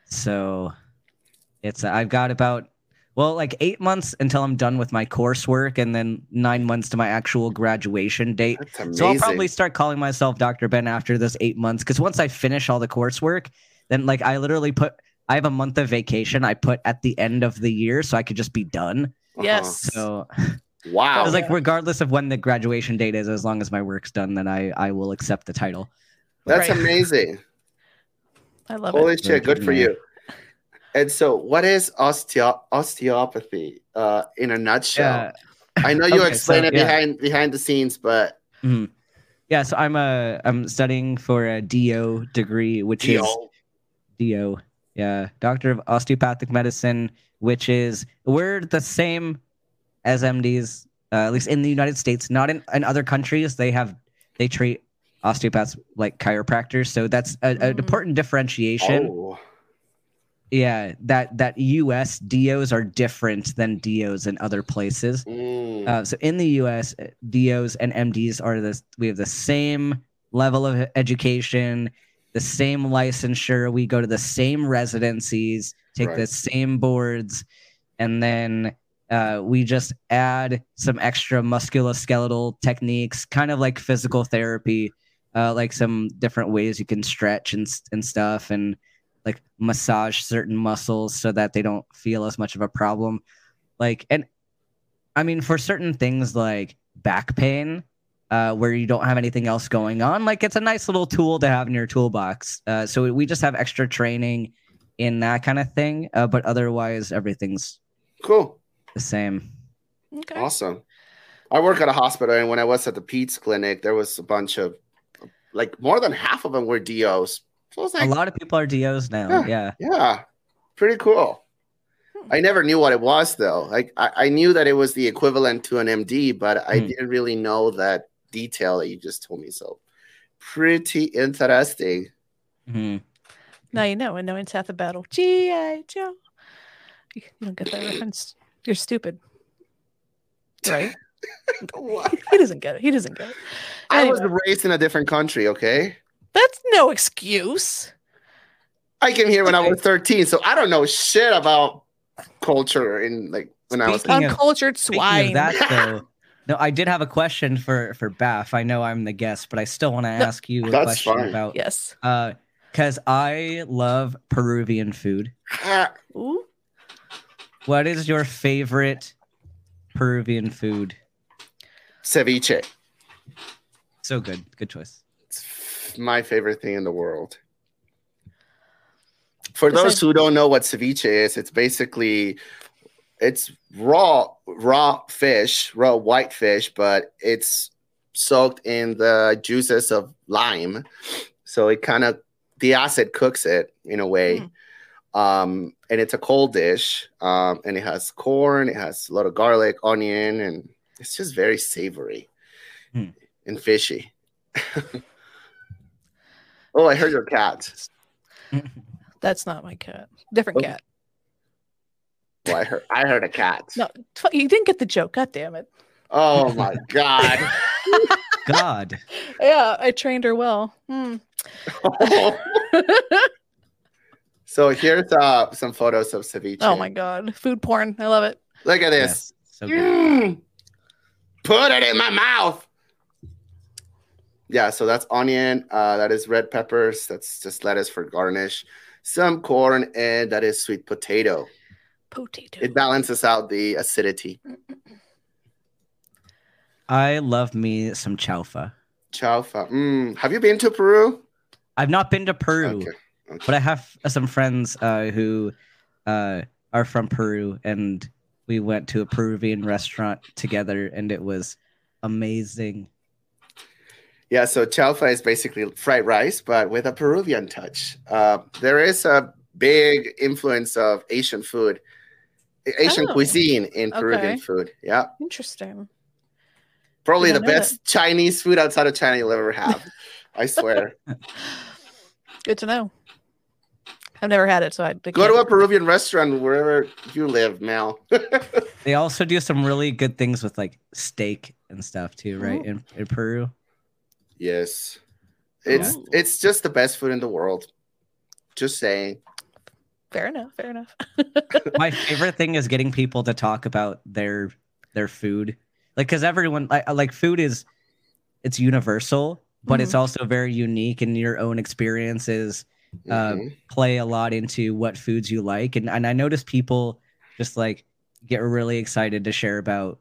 Speaker 3: So it's I've got about well, like eight months until I'm done with my coursework and then nine months to my actual graduation date.
Speaker 1: That's amazing.
Speaker 3: So I'll probably start calling myself Dr. Ben after those eight months. Because once I finish all the coursework, then like I literally put I have a month of vacation I put at the end of the year so I could just be done.
Speaker 1: Uh-huh.
Speaker 2: Yes.
Speaker 3: So
Speaker 1: Wow. (laughs)
Speaker 3: I was like, regardless of when the graduation date is, as long as my work's done, then I I will accept the title.
Speaker 1: That's
Speaker 2: Right.
Speaker 1: amazing.
Speaker 2: I love
Speaker 1: Holy
Speaker 2: it.
Speaker 1: Holy shit, good for
Speaker 3: Yeah.
Speaker 1: you. And so, what is osteo- osteopathy uh, in a nutshell?
Speaker 3: Yeah.
Speaker 1: I know you (laughs)
Speaker 3: Okay,
Speaker 1: explain
Speaker 3: so,
Speaker 1: it
Speaker 3: yeah.
Speaker 1: behind behind the scenes, but
Speaker 3: Yeah, so I'm a I'm studying for a DO degree, which is DO, yeah, Doctor of Osteopathic Medicine, which is we're the same as MDs, uh, at least in the United States. Not in, in other countries, they have they treat osteopaths like chiropractors, so that's a, an
Speaker 2: Mm.
Speaker 3: important differentiation.
Speaker 1: Oh,
Speaker 3: Yeah, that that U.S. DOs are different than DOs in other places.
Speaker 1: mm.
Speaker 3: Uh, so in the U.S., DOs and MDs are this. We have the same level of education, the same licensure. We go to the same residencies, take the same boards, and then uh, we just add some extra musculoskeletal techniques, kind of like physical therapy, uh, like some different ways you can stretch and and stuff, and like massage certain muscles so that they don't feel as much of a problem. Like, and I mean, for certain things like back pain, uh, where you don't have anything else going on, like it's a nice little tool to have in your toolbox. Uh, so we just have extra training in that kind of thing. Uh, but otherwise, everything's
Speaker 1: Cool.
Speaker 3: the same.
Speaker 2: Okay.
Speaker 1: Awesome. I work at a hospital, and when I was at the peds clinic, there was a bunch of, like, more than half of them were DOs. So I was
Speaker 3: A lot of people are DOs now. Yeah.
Speaker 1: yeah, pretty cool.
Speaker 2: Hmm.
Speaker 1: I never knew what it was, though. Like, I, I knew that it was the equivalent to an MD, but I
Speaker 3: Hmm.
Speaker 1: didn't really know that detail that you just told me. So, pretty interesting.
Speaker 3: Mm-hmm.
Speaker 2: Now you know, and knowing half the battle. G.I. Joe. You you don't get that reference. You're stupid. Right? (laughs)
Speaker 1: What?
Speaker 2: he doesn't get it. He doesn't get it.
Speaker 1: I was raised in a different country, okay?
Speaker 2: That's no excuse.
Speaker 1: I came here when I was 13, so I don't know shit about culture in like when I was
Speaker 3: Speaking of-
Speaker 2: Uncultured
Speaker 3: Speaking
Speaker 2: swine.
Speaker 3: of that, though, (laughs) no, I did have a question for for Baph. I know I'm the guest, but I still want to
Speaker 2: No,
Speaker 3: ask you a
Speaker 1: that's
Speaker 3: question
Speaker 1: fine.
Speaker 3: about
Speaker 2: yes.
Speaker 3: uh, because I love Peruvian food.
Speaker 1: Ah,
Speaker 3: What is your favorite Peruvian food?
Speaker 1: ceviche.
Speaker 3: So good, good choice.
Speaker 1: It's my favorite thing in the world. For
Speaker 2: Besides-
Speaker 1: those who don't know what ceviche is, it's basically it's raw raw fish, raw white fish, but it's soaked in the juices of lime. So it kind of the acid cooks it in a way.
Speaker 2: Mm.
Speaker 1: Um, and it's a cold dish. Um, and it has corn, it has a lot of garlic, onion, and it's just very savory
Speaker 3: Hmm.
Speaker 1: and fishy. (laughs) oh, I heard your cat.
Speaker 2: That's not my cat. Different
Speaker 1: Oh.
Speaker 2: cat.
Speaker 1: Well, I heard I heard a cat.
Speaker 2: No, you didn't get the joke. God damn it.
Speaker 1: Oh my god. (laughs)
Speaker 3: God,
Speaker 2: Yeah, I trained her well. Hmm. (laughs)
Speaker 1: so here's uh, some photos of ceviche.
Speaker 2: Oh my god. Food porn. I love it.
Speaker 1: Look at this.
Speaker 3: yes, so.
Speaker 1: Mm. Put it in my mouth. Yeah, so that's onion. Uh, that is red peppers. That's just lettuce for garnish. Some corn, and that is sweet potato.
Speaker 2: Potato.
Speaker 1: It balances out the acidity.
Speaker 3: I love me some chaufa.
Speaker 1: Chaufa. Mm. Have you been to Peru?
Speaker 3: I've not been to Peru,
Speaker 1: Okay.
Speaker 3: but I have some friends uh, who uh, are from Peru, and we went to a Peruvian restaurant together, and it was amazing.
Speaker 1: Yeah, so chaufa is basically fried rice, but with a Peruvian touch. Uh, there is a big influence of Asian food, Asian
Speaker 2: Oh,
Speaker 1: cuisine in Peruvian
Speaker 2: okay.
Speaker 1: food. Yeah,
Speaker 2: Interesting.
Speaker 1: probably the
Speaker 2: Didn't know
Speaker 1: best Chinese food outside of China you'll ever have. I swear. (laughs)
Speaker 2: Good to know. I've never had it, so I
Speaker 1: Go to a Peruvian restaurant wherever you live, Mel. (laughs)
Speaker 3: They also do some really good things with like steak and stuff too, right?
Speaker 2: Ooh.
Speaker 3: In, in Peru.
Speaker 1: Yes, it's
Speaker 2: Ooh.
Speaker 1: it's just the best food in the world. Just saying.
Speaker 2: Fair enough. Fair enough. (laughs)
Speaker 3: My favorite thing is getting people to talk about their their food, like because everyone like like food is it's universal, but it's also very unique, and your own experiences Uh,
Speaker 1: Mhm.
Speaker 3: play a lot into what foods you like, and and I notice people just like get really excited to share about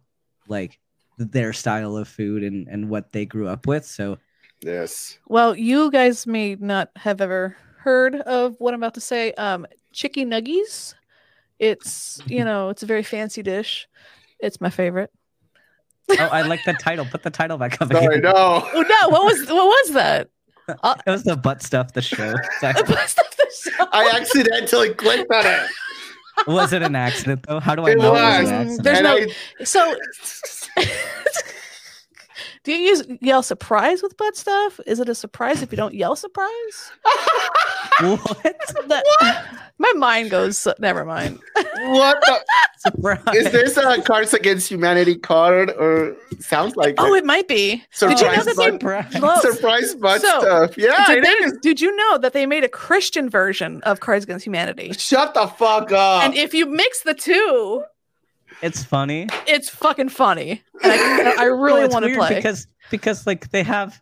Speaker 3: like their style of food and and what they grew up with. So
Speaker 1: yes.
Speaker 2: Well, you guys may not have ever heard of what I'm about to say. Um, chicky nuggies. It's you know it's a very fancy dish. It's my favorite.
Speaker 3: oh, I like the title. Put the title back up.
Speaker 1: Sorry,
Speaker 3: again.
Speaker 1: no. (laughs)
Speaker 2: Oh no! What was what was that? (laughs)
Speaker 3: It was the butt stuff. The show. (laughs) Sorry.
Speaker 1: I accidentally clicked on it.
Speaker 3: was it an accident though? How do I
Speaker 1: It
Speaker 3: know it was
Speaker 1: was.
Speaker 3: an accident?
Speaker 2: There's
Speaker 1: And
Speaker 2: no-
Speaker 1: I-
Speaker 2: so. Do you use yell surprise with butt stuff? Is it a surprise if you don't yell surprise? (laughs)
Speaker 3: what?
Speaker 2: That, my mind goes. Never mind.
Speaker 1: what the? (laughs)
Speaker 3: Surprise.
Speaker 1: Is this a Cards Against Humanity card or sounds like
Speaker 2: Oh,
Speaker 1: it?
Speaker 2: it might be.
Speaker 1: Surprise
Speaker 2: Did you know that they
Speaker 3: Surprise.
Speaker 1: Surprise butt
Speaker 2: So,
Speaker 1: stuff? Yeah,
Speaker 2: did,
Speaker 1: it
Speaker 2: they-
Speaker 1: is.
Speaker 2: did you know that they made a Christian version of Cards Against Humanity?
Speaker 1: Shut the fuck up.
Speaker 2: And if you mix the two,
Speaker 3: It's funny.
Speaker 2: it's fucking funny. And I, I (laughs) really
Speaker 3: it's
Speaker 2: want to play.
Speaker 3: because because like they have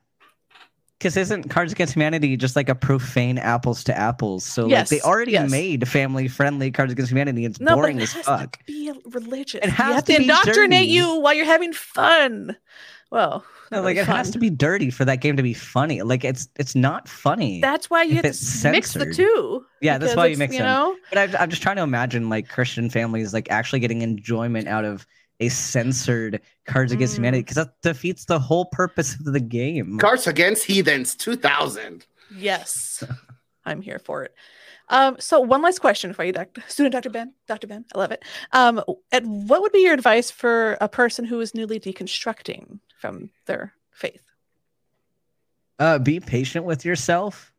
Speaker 3: because isn't Cards Against Humanity just like a profane apples to apples? So
Speaker 2: Yes,
Speaker 3: like they already
Speaker 2: yes.
Speaker 3: made family friendly Cards Against Humanity. It's
Speaker 2: No,
Speaker 3: boring as fuck.
Speaker 2: be religious.
Speaker 3: It
Speaker 2: you
Speaker 3: has
Speaker 2: have
Speaker 3: to
Speaker 2: to indoctrinate
Speaker 3: dirty.
Speaker 2: you while you're having fun. Well,
Speaker 3: No, like it has to be dirty for that game to be funny. Like it's it's not funny.
Speaker 2: That's why you
Speaker 3: if
Speaker 2: have to mix the two.
Speaker 3: Yeah, that's why you
Speaker 2: it's,
Speaker 3: mix
Speaker 2: You
Speaker 3: them.
Speaker 2: know,
Speaker 3: But I, I'm just trying to imagine like Christian families like actually getting enjoyment out of a censored Cards Against
Speaker 2: Mm.
Speaker 3: Humanity because that defeats the whole purpose of the game.
Speaker 1: Cards Against Heathens 2000.
Speaker 2: yes, I'm here for it. Um, so one last question for you, Dr. Student Dr. Ben. Dr. Ben, I love it. Um, and what would be your advice for a person who is newly deconstructing from their faith?
Speaker 3: uh, be patient with yourself.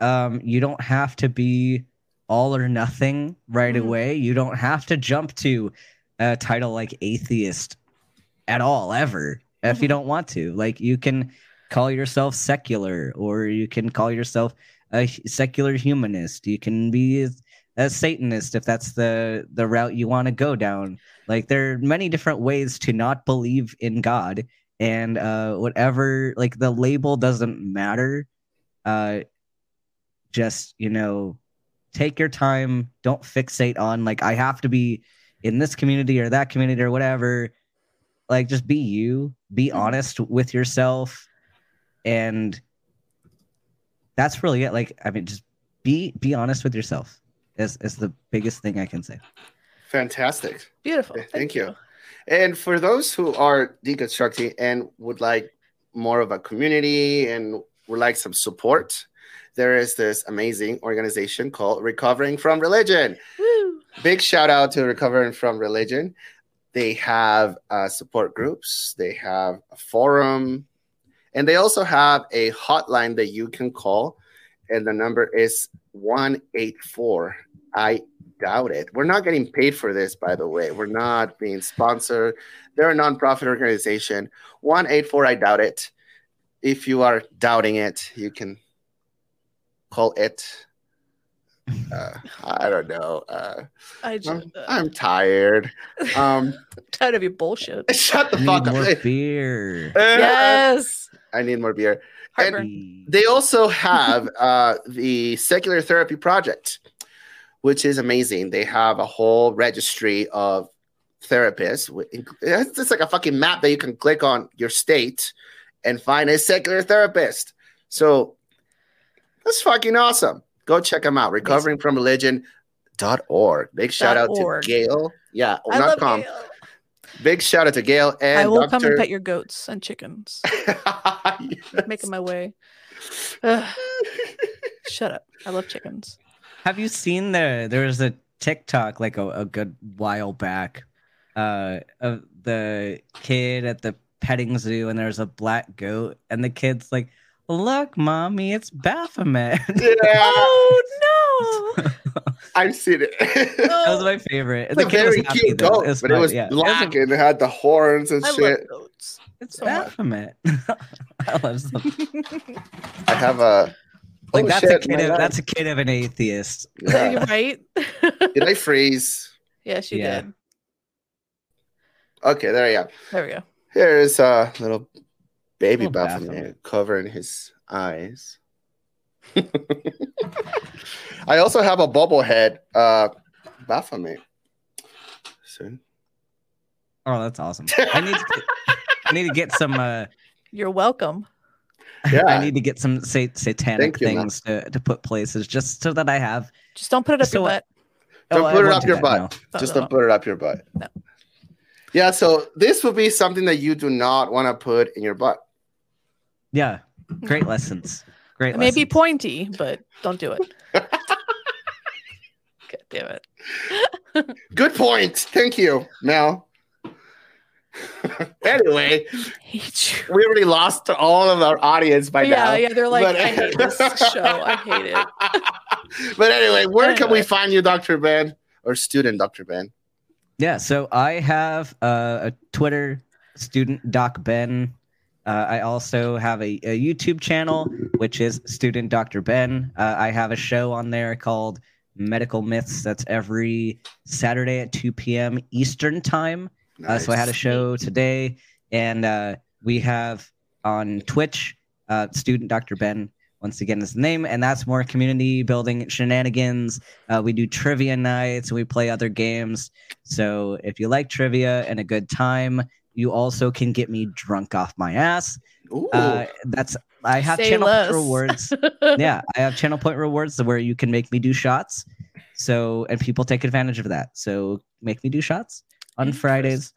Speaker 3: Um, you don't have to be all or nothing right
Speaker 2: Mhm.
Speaker 3: away. You don't have to jump to a title like atheist at all, ever, if you
Speaker 2: Mhm.
Speaker 3: don't want to. Like, you can call yourself secular, or you can call yourself a secular humanist. You can be a, a Satanist if that's the the route you want to go down. Like, there are many different ways to not believe in God and uh whatever like the label doesn't matter uh just you know take your time don't fixate on like i have to be in this community or that community or whatever like just be you be
Speaker 2: Mhm.
Speaker 3: honest with yourself and that's really it like i mean just be be honest with yourself is is the biggest thing i can say
Speaker 1: Fantastic.
Speaker 2: Beautiful.
Speaker 1: Okay, thank you. And for those who are deconstructing and would like more of a community and would like some support, there is this amazing organization called Recovering from Religion.
Speaker 2: Woo.
Speaker 1: Big shout out to Recovering from Religion. They have uh, support groups, they have a forum, and they also have a hotline that you can call. And the number is 184 I doubt it. We're not getting paid for this, by the way. We're not being sponsored. They're a nonprofit organization. 184 I doubt it. If you are doubting it, you can call it. Uh, I don't know. Uh,
Speaker 2: I just,
Speaker 1: I'm, I'm tired. Um, (laughs)
Speaker 2: tired of your bullshit. (laughs)
Speaker 1: shut the
Speaker 3: Need
Speaker 1: fuck
Speaker 3: more
Speaker 1: up.
Speaker 3: beer (laughs)
Speaker 2: yes.
Speaker 1: I need more beer. And- They also have uh, the Secular Therapy Project, which is amazing. They have a whole registry of therapists. It's just like a fucking map that you can click on your state and find a secular therapist. So that's fucking awesome. Go check them out. Recovering from religion.org. Big shout out
Speaker 2: org.
Speaker 1: to Gail. Yeah,
Speaker 2: I
Speaker 1: not
Speaker 2: love
Speaker 1: com.
Speaker 2: Gail.
Speaker 1: Big shout out to Gail and
Speaker 2: I will come and pet your goats and chickens. (laughs) Making my way. Ugh, shut up. I love chickens.
Speaker 3: Have you seen the there was a TikTok like a, a good while back uh of the kid at the petting zoo and there's a black goat and the kid's like, Look, mommy, it's Baphomet. (laughs)
Speaker 1: yeah,
Speaker 2: Oh no! (laughs)
Speaker 1: I've seen it.
Speaker 3: that was my favorite.
Speaker 1: It's
Speaker 3: the
Speaker 1: a
Speaker 3: kid
Speaker 1: very
Speaker 3: happy,
Speaker 1: cute
Speaker 3: though.
Speaker 1: goat,
Speaker 3: It's
Speaker 1: but it was
Speaker 3: yeah.
Speaker 1: black and it had the horns and
Speaker 2: I
Speaker 1: shit.
Speaker 2: love goats.
Speaker 3: It's
Speaker 2: so.
Speaker 3: Baphomet. (laughs) I love them.
Speaker 1: I have a
Speaker 3: Like
Speaker 1: Oh,
Speaker 3: that's
Speaker 1: shit,
Speaker 3: a kid of
Speaker 1: life.
Speaker 3: that's a kid of an atheist. (laughs)
Speaker 1: Yeah.
Speaker 2: You're right. (laughs)
Speaker 1: Did I freeze?
Speaker 2: yes, you
Speaker 3: Yeah.
Speaker 2: did.
Speaker 1: Okay, there you go.
Speaker 2: There we go.
Speaker 1: Here is a little baby
Speaker 3: Little
Speaker 1: Baphomet
Speaker 3: Baphomet.
Speaker 1: covering his eyes. (laughs) I also have a bobblehead uh, Baphomet. Soon.
Speaker 3: Oh, that's awesome. I need to get, I need to get some uh
Speaker 2: You're welcome.
Speaker 1: Yeah.
Speaker 3: I need to get some say, satanic
Speaker 1: Thank you,
Speaker 3: things to, to put places just so that I have.
Speaker 2: Just don't put it up
Speaker 3: So
Speaker 2: your
Speaker 3: what-
Speaker 2: butt.
Speaker 1: Don't
Speaker 3: Oh, I
Speaker 1: put it up your
Speaker 3: that,
Speaker 1: butt.
Speaker 3: no.
Speaker 2: No,
Speaker 1: Just
Speaker 2: no,
Speaker 1: don't put it up your butt.
Speaker 2: No.
Speaker 1: Yeah, so this would be something that you do not want to put in your butt.
Speaker 3: Yeah, great lessons. Great.
Speaker 2: It may be pointy, but don't do it. (laughs) God damn it. (laughs)
Speaker 1: Good point. Thank you, Mel. (laughs) anyway,
Speaker 2: hate you.
Speaker 1: we already lost all of our audience by now.
Speaker 2: yeah, yeah. They're like,
Speaker 1: But-
Speaker 2: I hate this show. I hate it. (laughs)
Speaker 1: but anyway, where can we find you, Dr. Ben? Or student Dr. Ben?
Speaker 3: Yeah, so I have uh, a Twitter student Doc Ben. Uh, I also have a, a YouTube channel which is Student Dr. Ben. Uh, I have a show on there called Medical Myths. That's every Saturday at 2 p.m. Eastern time. Uh, so I had a show today, and uh, we have on Twitch uh, student Dr. Ben once again is the name, and that's more community building shenanigans. Uh, we do trivia nights and we play other games. So if you like trivia and a good time, you also can get me drunk off my ass.
Speaker 1: Ooh.
Speaker 3: Uh, that's I have
Speaker 2: Say
Speaker 3: channel
Speaker 2: less.
Speaker 3: point rewards. (laughs) yeah, I have channel point rewards where you can make me do shots. So and people take advantage of that. So make me do shots on Fridays.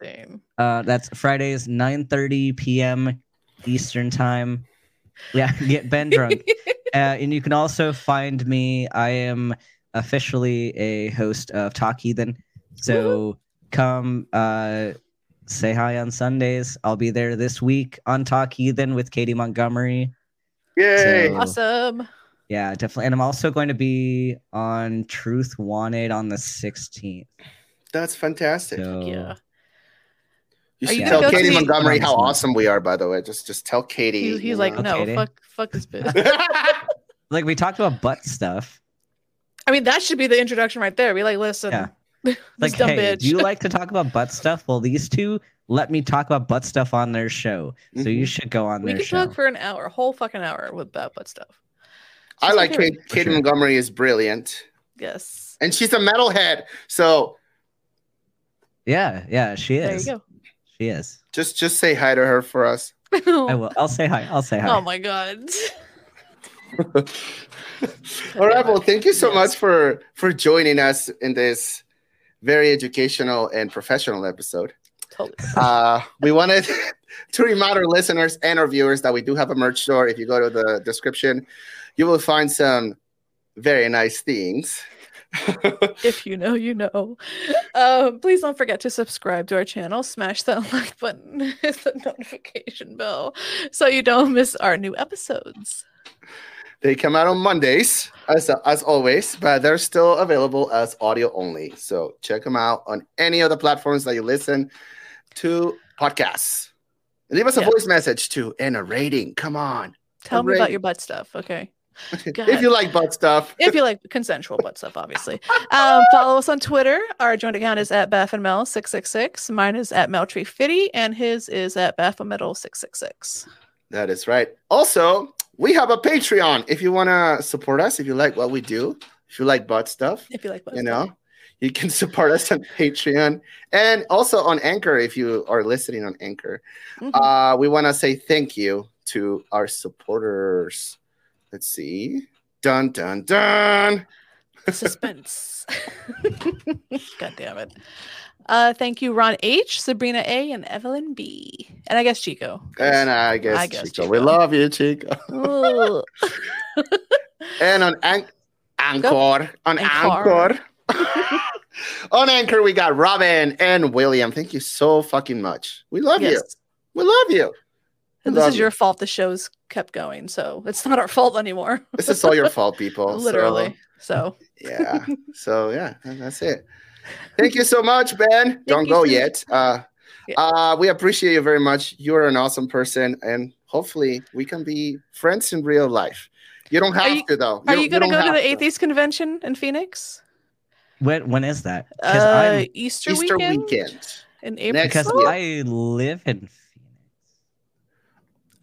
Speaker 3: Uh, that's Fridays 9:30 p.m. Eastern time. Yeah, (laughs) get Ben drunk. (laughs) uh, and you can also find me. I am officially a host of Talk Heathen. So come uh, say hi on Sundays. I'll be there this week on Talk Heathen with Katie Montgomery.
Speaker 1: Yay.
Speaker 3: So-
Speaker 2: Awesome.
Speaker 3: Yeah, definitely. And I'm also going to be on Truth Wanted on the 16th.
Speaker 1: That's fantastic.
Speaker 3: So
Speaker 2: Yeah.
Speaker 1: You should
Speaker 2: you
Speaker 1: tell Katie
Speaker 2: to-
Speaker 1: Montgomery how
Speaker 3: Awesome.
Speaker 1: awesome we are, by the way. Just just tell Katie.
Speaker 2: He's, he's like,
Speaker 1: know.
Speaker 2: no,
Speaker 3: Okay.
Speaker 2: fuck, fuck this (laughs) bitch.
Speaker 3: like we talked about butt stuff.
Speaker 2: I mean, that should be the introduction right there. Be like, listen,
Speaker 3: Yeah. (laughs)
Speaker 2: this
Speaker 3: like,
Speaker 2: dumb
Speaker 3: hey,
Speaker 2: bitch.
Speaker 3: do you like to talk about butt stuff? Well, these two let me talk about butt stuff on their show. So you
Speaker 1: Mhm.
Speaker 3: should go on
Speaker 2: we
Speaker 3: their
Speaker 2: could
Speaker 3: show.
Speaker 2: talk for an hour, a whole fucking hour with that butt stuff.
Speaker 1: I
Speaker 2: She's my
Speaker 1: like
Speaker 2: favorite.
Speaker 1: Kate, Katie
Speaker 3: sure.
Speaker 1: Montgomery is brilliant.
Speaker 2: Yes.
Speaker 1: And she's a metalhead. So
Speaker 3: yeah, yeah, she is.
Speaker 2: There you go.
Speaker 3: She is.
Speaker 1: just just say hi to her for us. (laughs)
Speaker 3: I will. I'll say hi. I'll say hi.
Speaker 2: Oh my god. (laughs)
Speaker 1: All right, well, thank you so
Speaker 2: Yes.
Speaker 1: much for for joining us in this very educational and professional episode.
Speaker 2: Totally.
Speaker 1: Uh, we wanted (laughs) to remind our listeners and our viewers that we do have a merch store. If you go to the description, you will find some very nice things. (laughs)
Speaker 2: if you know, you know. Um, please don't forget to subscribe to our channel. Smash that (laughs) like button, hit (laughs) the notification bell, so you don't miss our new episodes.
Speaker 1: They come out on Mondays, as as always, but they're still available as audio only. So check them out on any of the platforms that you listen to podcasts. Leave us a voice message too and a rating. Come on,
Speaker 2: Tell me about your butt stuff, okay? (laughs)
Speaker 1: If you like butt stuff.
Speaker 2: if you like consensual butt stuff, obviously. Um, follow us on Twitter. Our joint account is at BaphandMel666. Mine is at MelTreeFitty, and his is at BaphandMetal666.
Speaker 1: That is right. Also, we have a Patreon. If you want to support us, if you like what we do, if you like butt stuff,
Speaker 2: If you like butt
Speaker 1: you
Speaker 2: stuff.
Speaker 1: know, you can (laughs) support us on Patreon and also on Anchor if you are listening on Anchor.
Speaker 2: Mhm.
Speaker 1: Uh, we want to say thank you to our supporters. Let's see. Dun dun dun. (laughs)
Speaker 2: Suspense. (laughs) God damn it. Uh, thank you, Ron H, Sabrina A, and Evelyn B. And I guess Chico.
Speaker 1: And I guess,
Speaker 2: I guess
Speaker 1: Chico. we love you, Chico. (laughs) And on An- Anchor, on
Speaker 2: Anchor.
Speaker 1: Anchor, on Anchor, we got Robin and William. Thank you so fucking much. We love you. We love you.
Speaker 2: And this
Speaker 1: Love
Speaker 2: is your fault the show's kept going, so it's not our fault anymore. (laughs)
Speaker 1: This is all your fault, people. (laughs)
Speaker 2: Literally. So, (laughs)
Speaker 1: yeah. So yeah, that's it. Thank you so much, Ben. Don't go
Speaker 2: so
Speaker 1: yet. Uh,
Speaker 2: Yeah.
Speaker 1: uh, we appreciate you very much. You're an awesome person, and hopefully, we can be friends in real life. You don't have
Speaker 2: you-
Speaker 1: to, though.
Speaker 2: are
Speaker 1: don't-
Speaker 2: you going to go to
Speaker 1: have
Speaker 2: the Atheist Convention in Phoenix?
Speaker 3: When when is that? Because
Speaker 2: Uh,
Speaker 3: I'm
Speaker 2: Easter,
Speaker 1: Easter
Speaker 2: weekend,
Speaker 1: weekend.
Speaker 2: in April.
Speaker 1: Next
Speaker 3: because
Speaker 1: week.
Speaker 3: I live in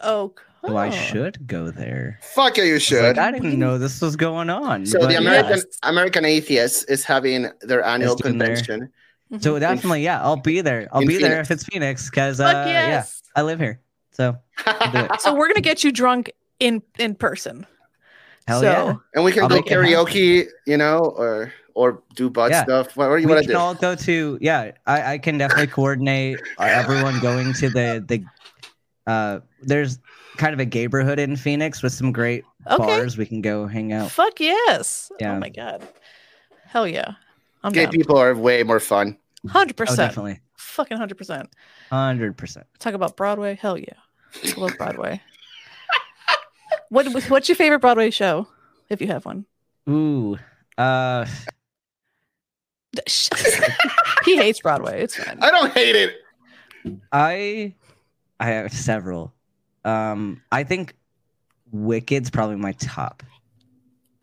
Speaker 3: Phoenix,
Speaker 2: Oh,
Speaker 3: so I should go there.
Speaker 1: Fuck yeah, you
Speaker 3: I
Speaker 1: should.
Speaker 3: Like, I didn't know this was going on.
Speaker 1: So the. American
Speaker 2: Yes.
Speaker 1: American Atheists is having their annual
Speaker 3: It's in there.
Speaker 1: convention.
Speaker 2: Mhm.
Speaker 3: So definitely, yeah, I'll be there. I'll
Speaker 1: In
Speaker 3: be there if it's Phoenix because uh,
Speaker 2: Fuck
Speaker 3: yeah. I live here. So do it.
Speaker 2: So we're gonna get you drunk in in person.
Speaker 3: hell
Speaker 2: so
Speaker 3: yeah.
Speaker 1: and we can
Speaker 3: I'll
Speaker 1: go
Speaker 3: make it happen.
Speaker 1: karaoke, you know, or or do butt
Speaker 3: Yeah.
Speaker 1: stuff. What, what do you want to do?
Speaker 3: all go to yeah i, I can definitely coordinate uh, everyone going to the the uh there's kind of a neighborhood in phoenix with some great
Speaker 2: Okay.
Speaker 3: bars we can go hang out
Speaker 2: Fuck yes.
Speaker 3: Yeah.
Speaker 2: Oh my god. Hell yeah. I'm
Speaker 1: Gay
Speaker 2: down.
Speaker 1: people are way more fun.
Speaker 2: Hundred
Speaker 3: oh
Speaker 2: percent.
Speaker 3: definitely
Speaker 2: Fucking hundred percent.
Speaker 3: 100%
Speaker 2: Talk about Broadway. Hell yeah. I love Broadway. (laughs) what what's your favorite Broadway show? If you have one.
Speaker 3: ooh uh (laughs)
Speaker 2: he hates Broadway. It's fine.
Speaker 1: I don't hate it.
Speaker 3: i i have several um i think wicked's probably my top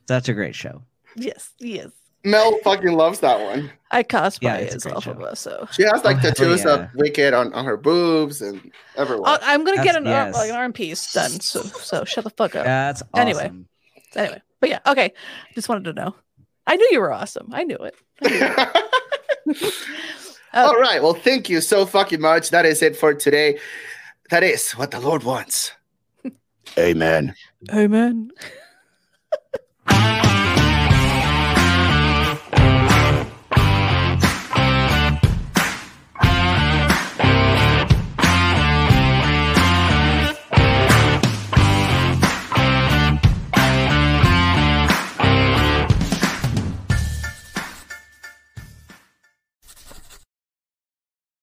Speaker 3: that's a great show
Speaker 2: Yes, yes.
Speaker 1: Mel fucking loves that one.
Speaker 2: I cosplay
Speaker 3: Yeah, it's a
Speaker 2: as
Speaker 3: great
Speaker 2: Elphaba, so
Speaker 1: She has like
Speaker 3: Oh,
Speaker 1: tattoos
Speaker 3: yeah.
Speaker 1: of Wicked on, on her boobs and everywhere.
Speaker 2: I'll- I'm gonna get
Speaker 3: That's-
Speaker 2: an arm,
Speaker 3: yes.
Speaker 2: like an arm piece done. So so shut the fuck up.
Speaker 3: That's awesome.
Speaker 2: Anyway. Anyway, but yeah, okay. Just wanted to know. I knew you were awesome. I knew it. I knew it. Uh, (laughs)
Speaker 1: All right. Well, thank you so fucking much. That is it for today. That is what the Lord wants. Amen.
Speaker 2: Amen. (laughs)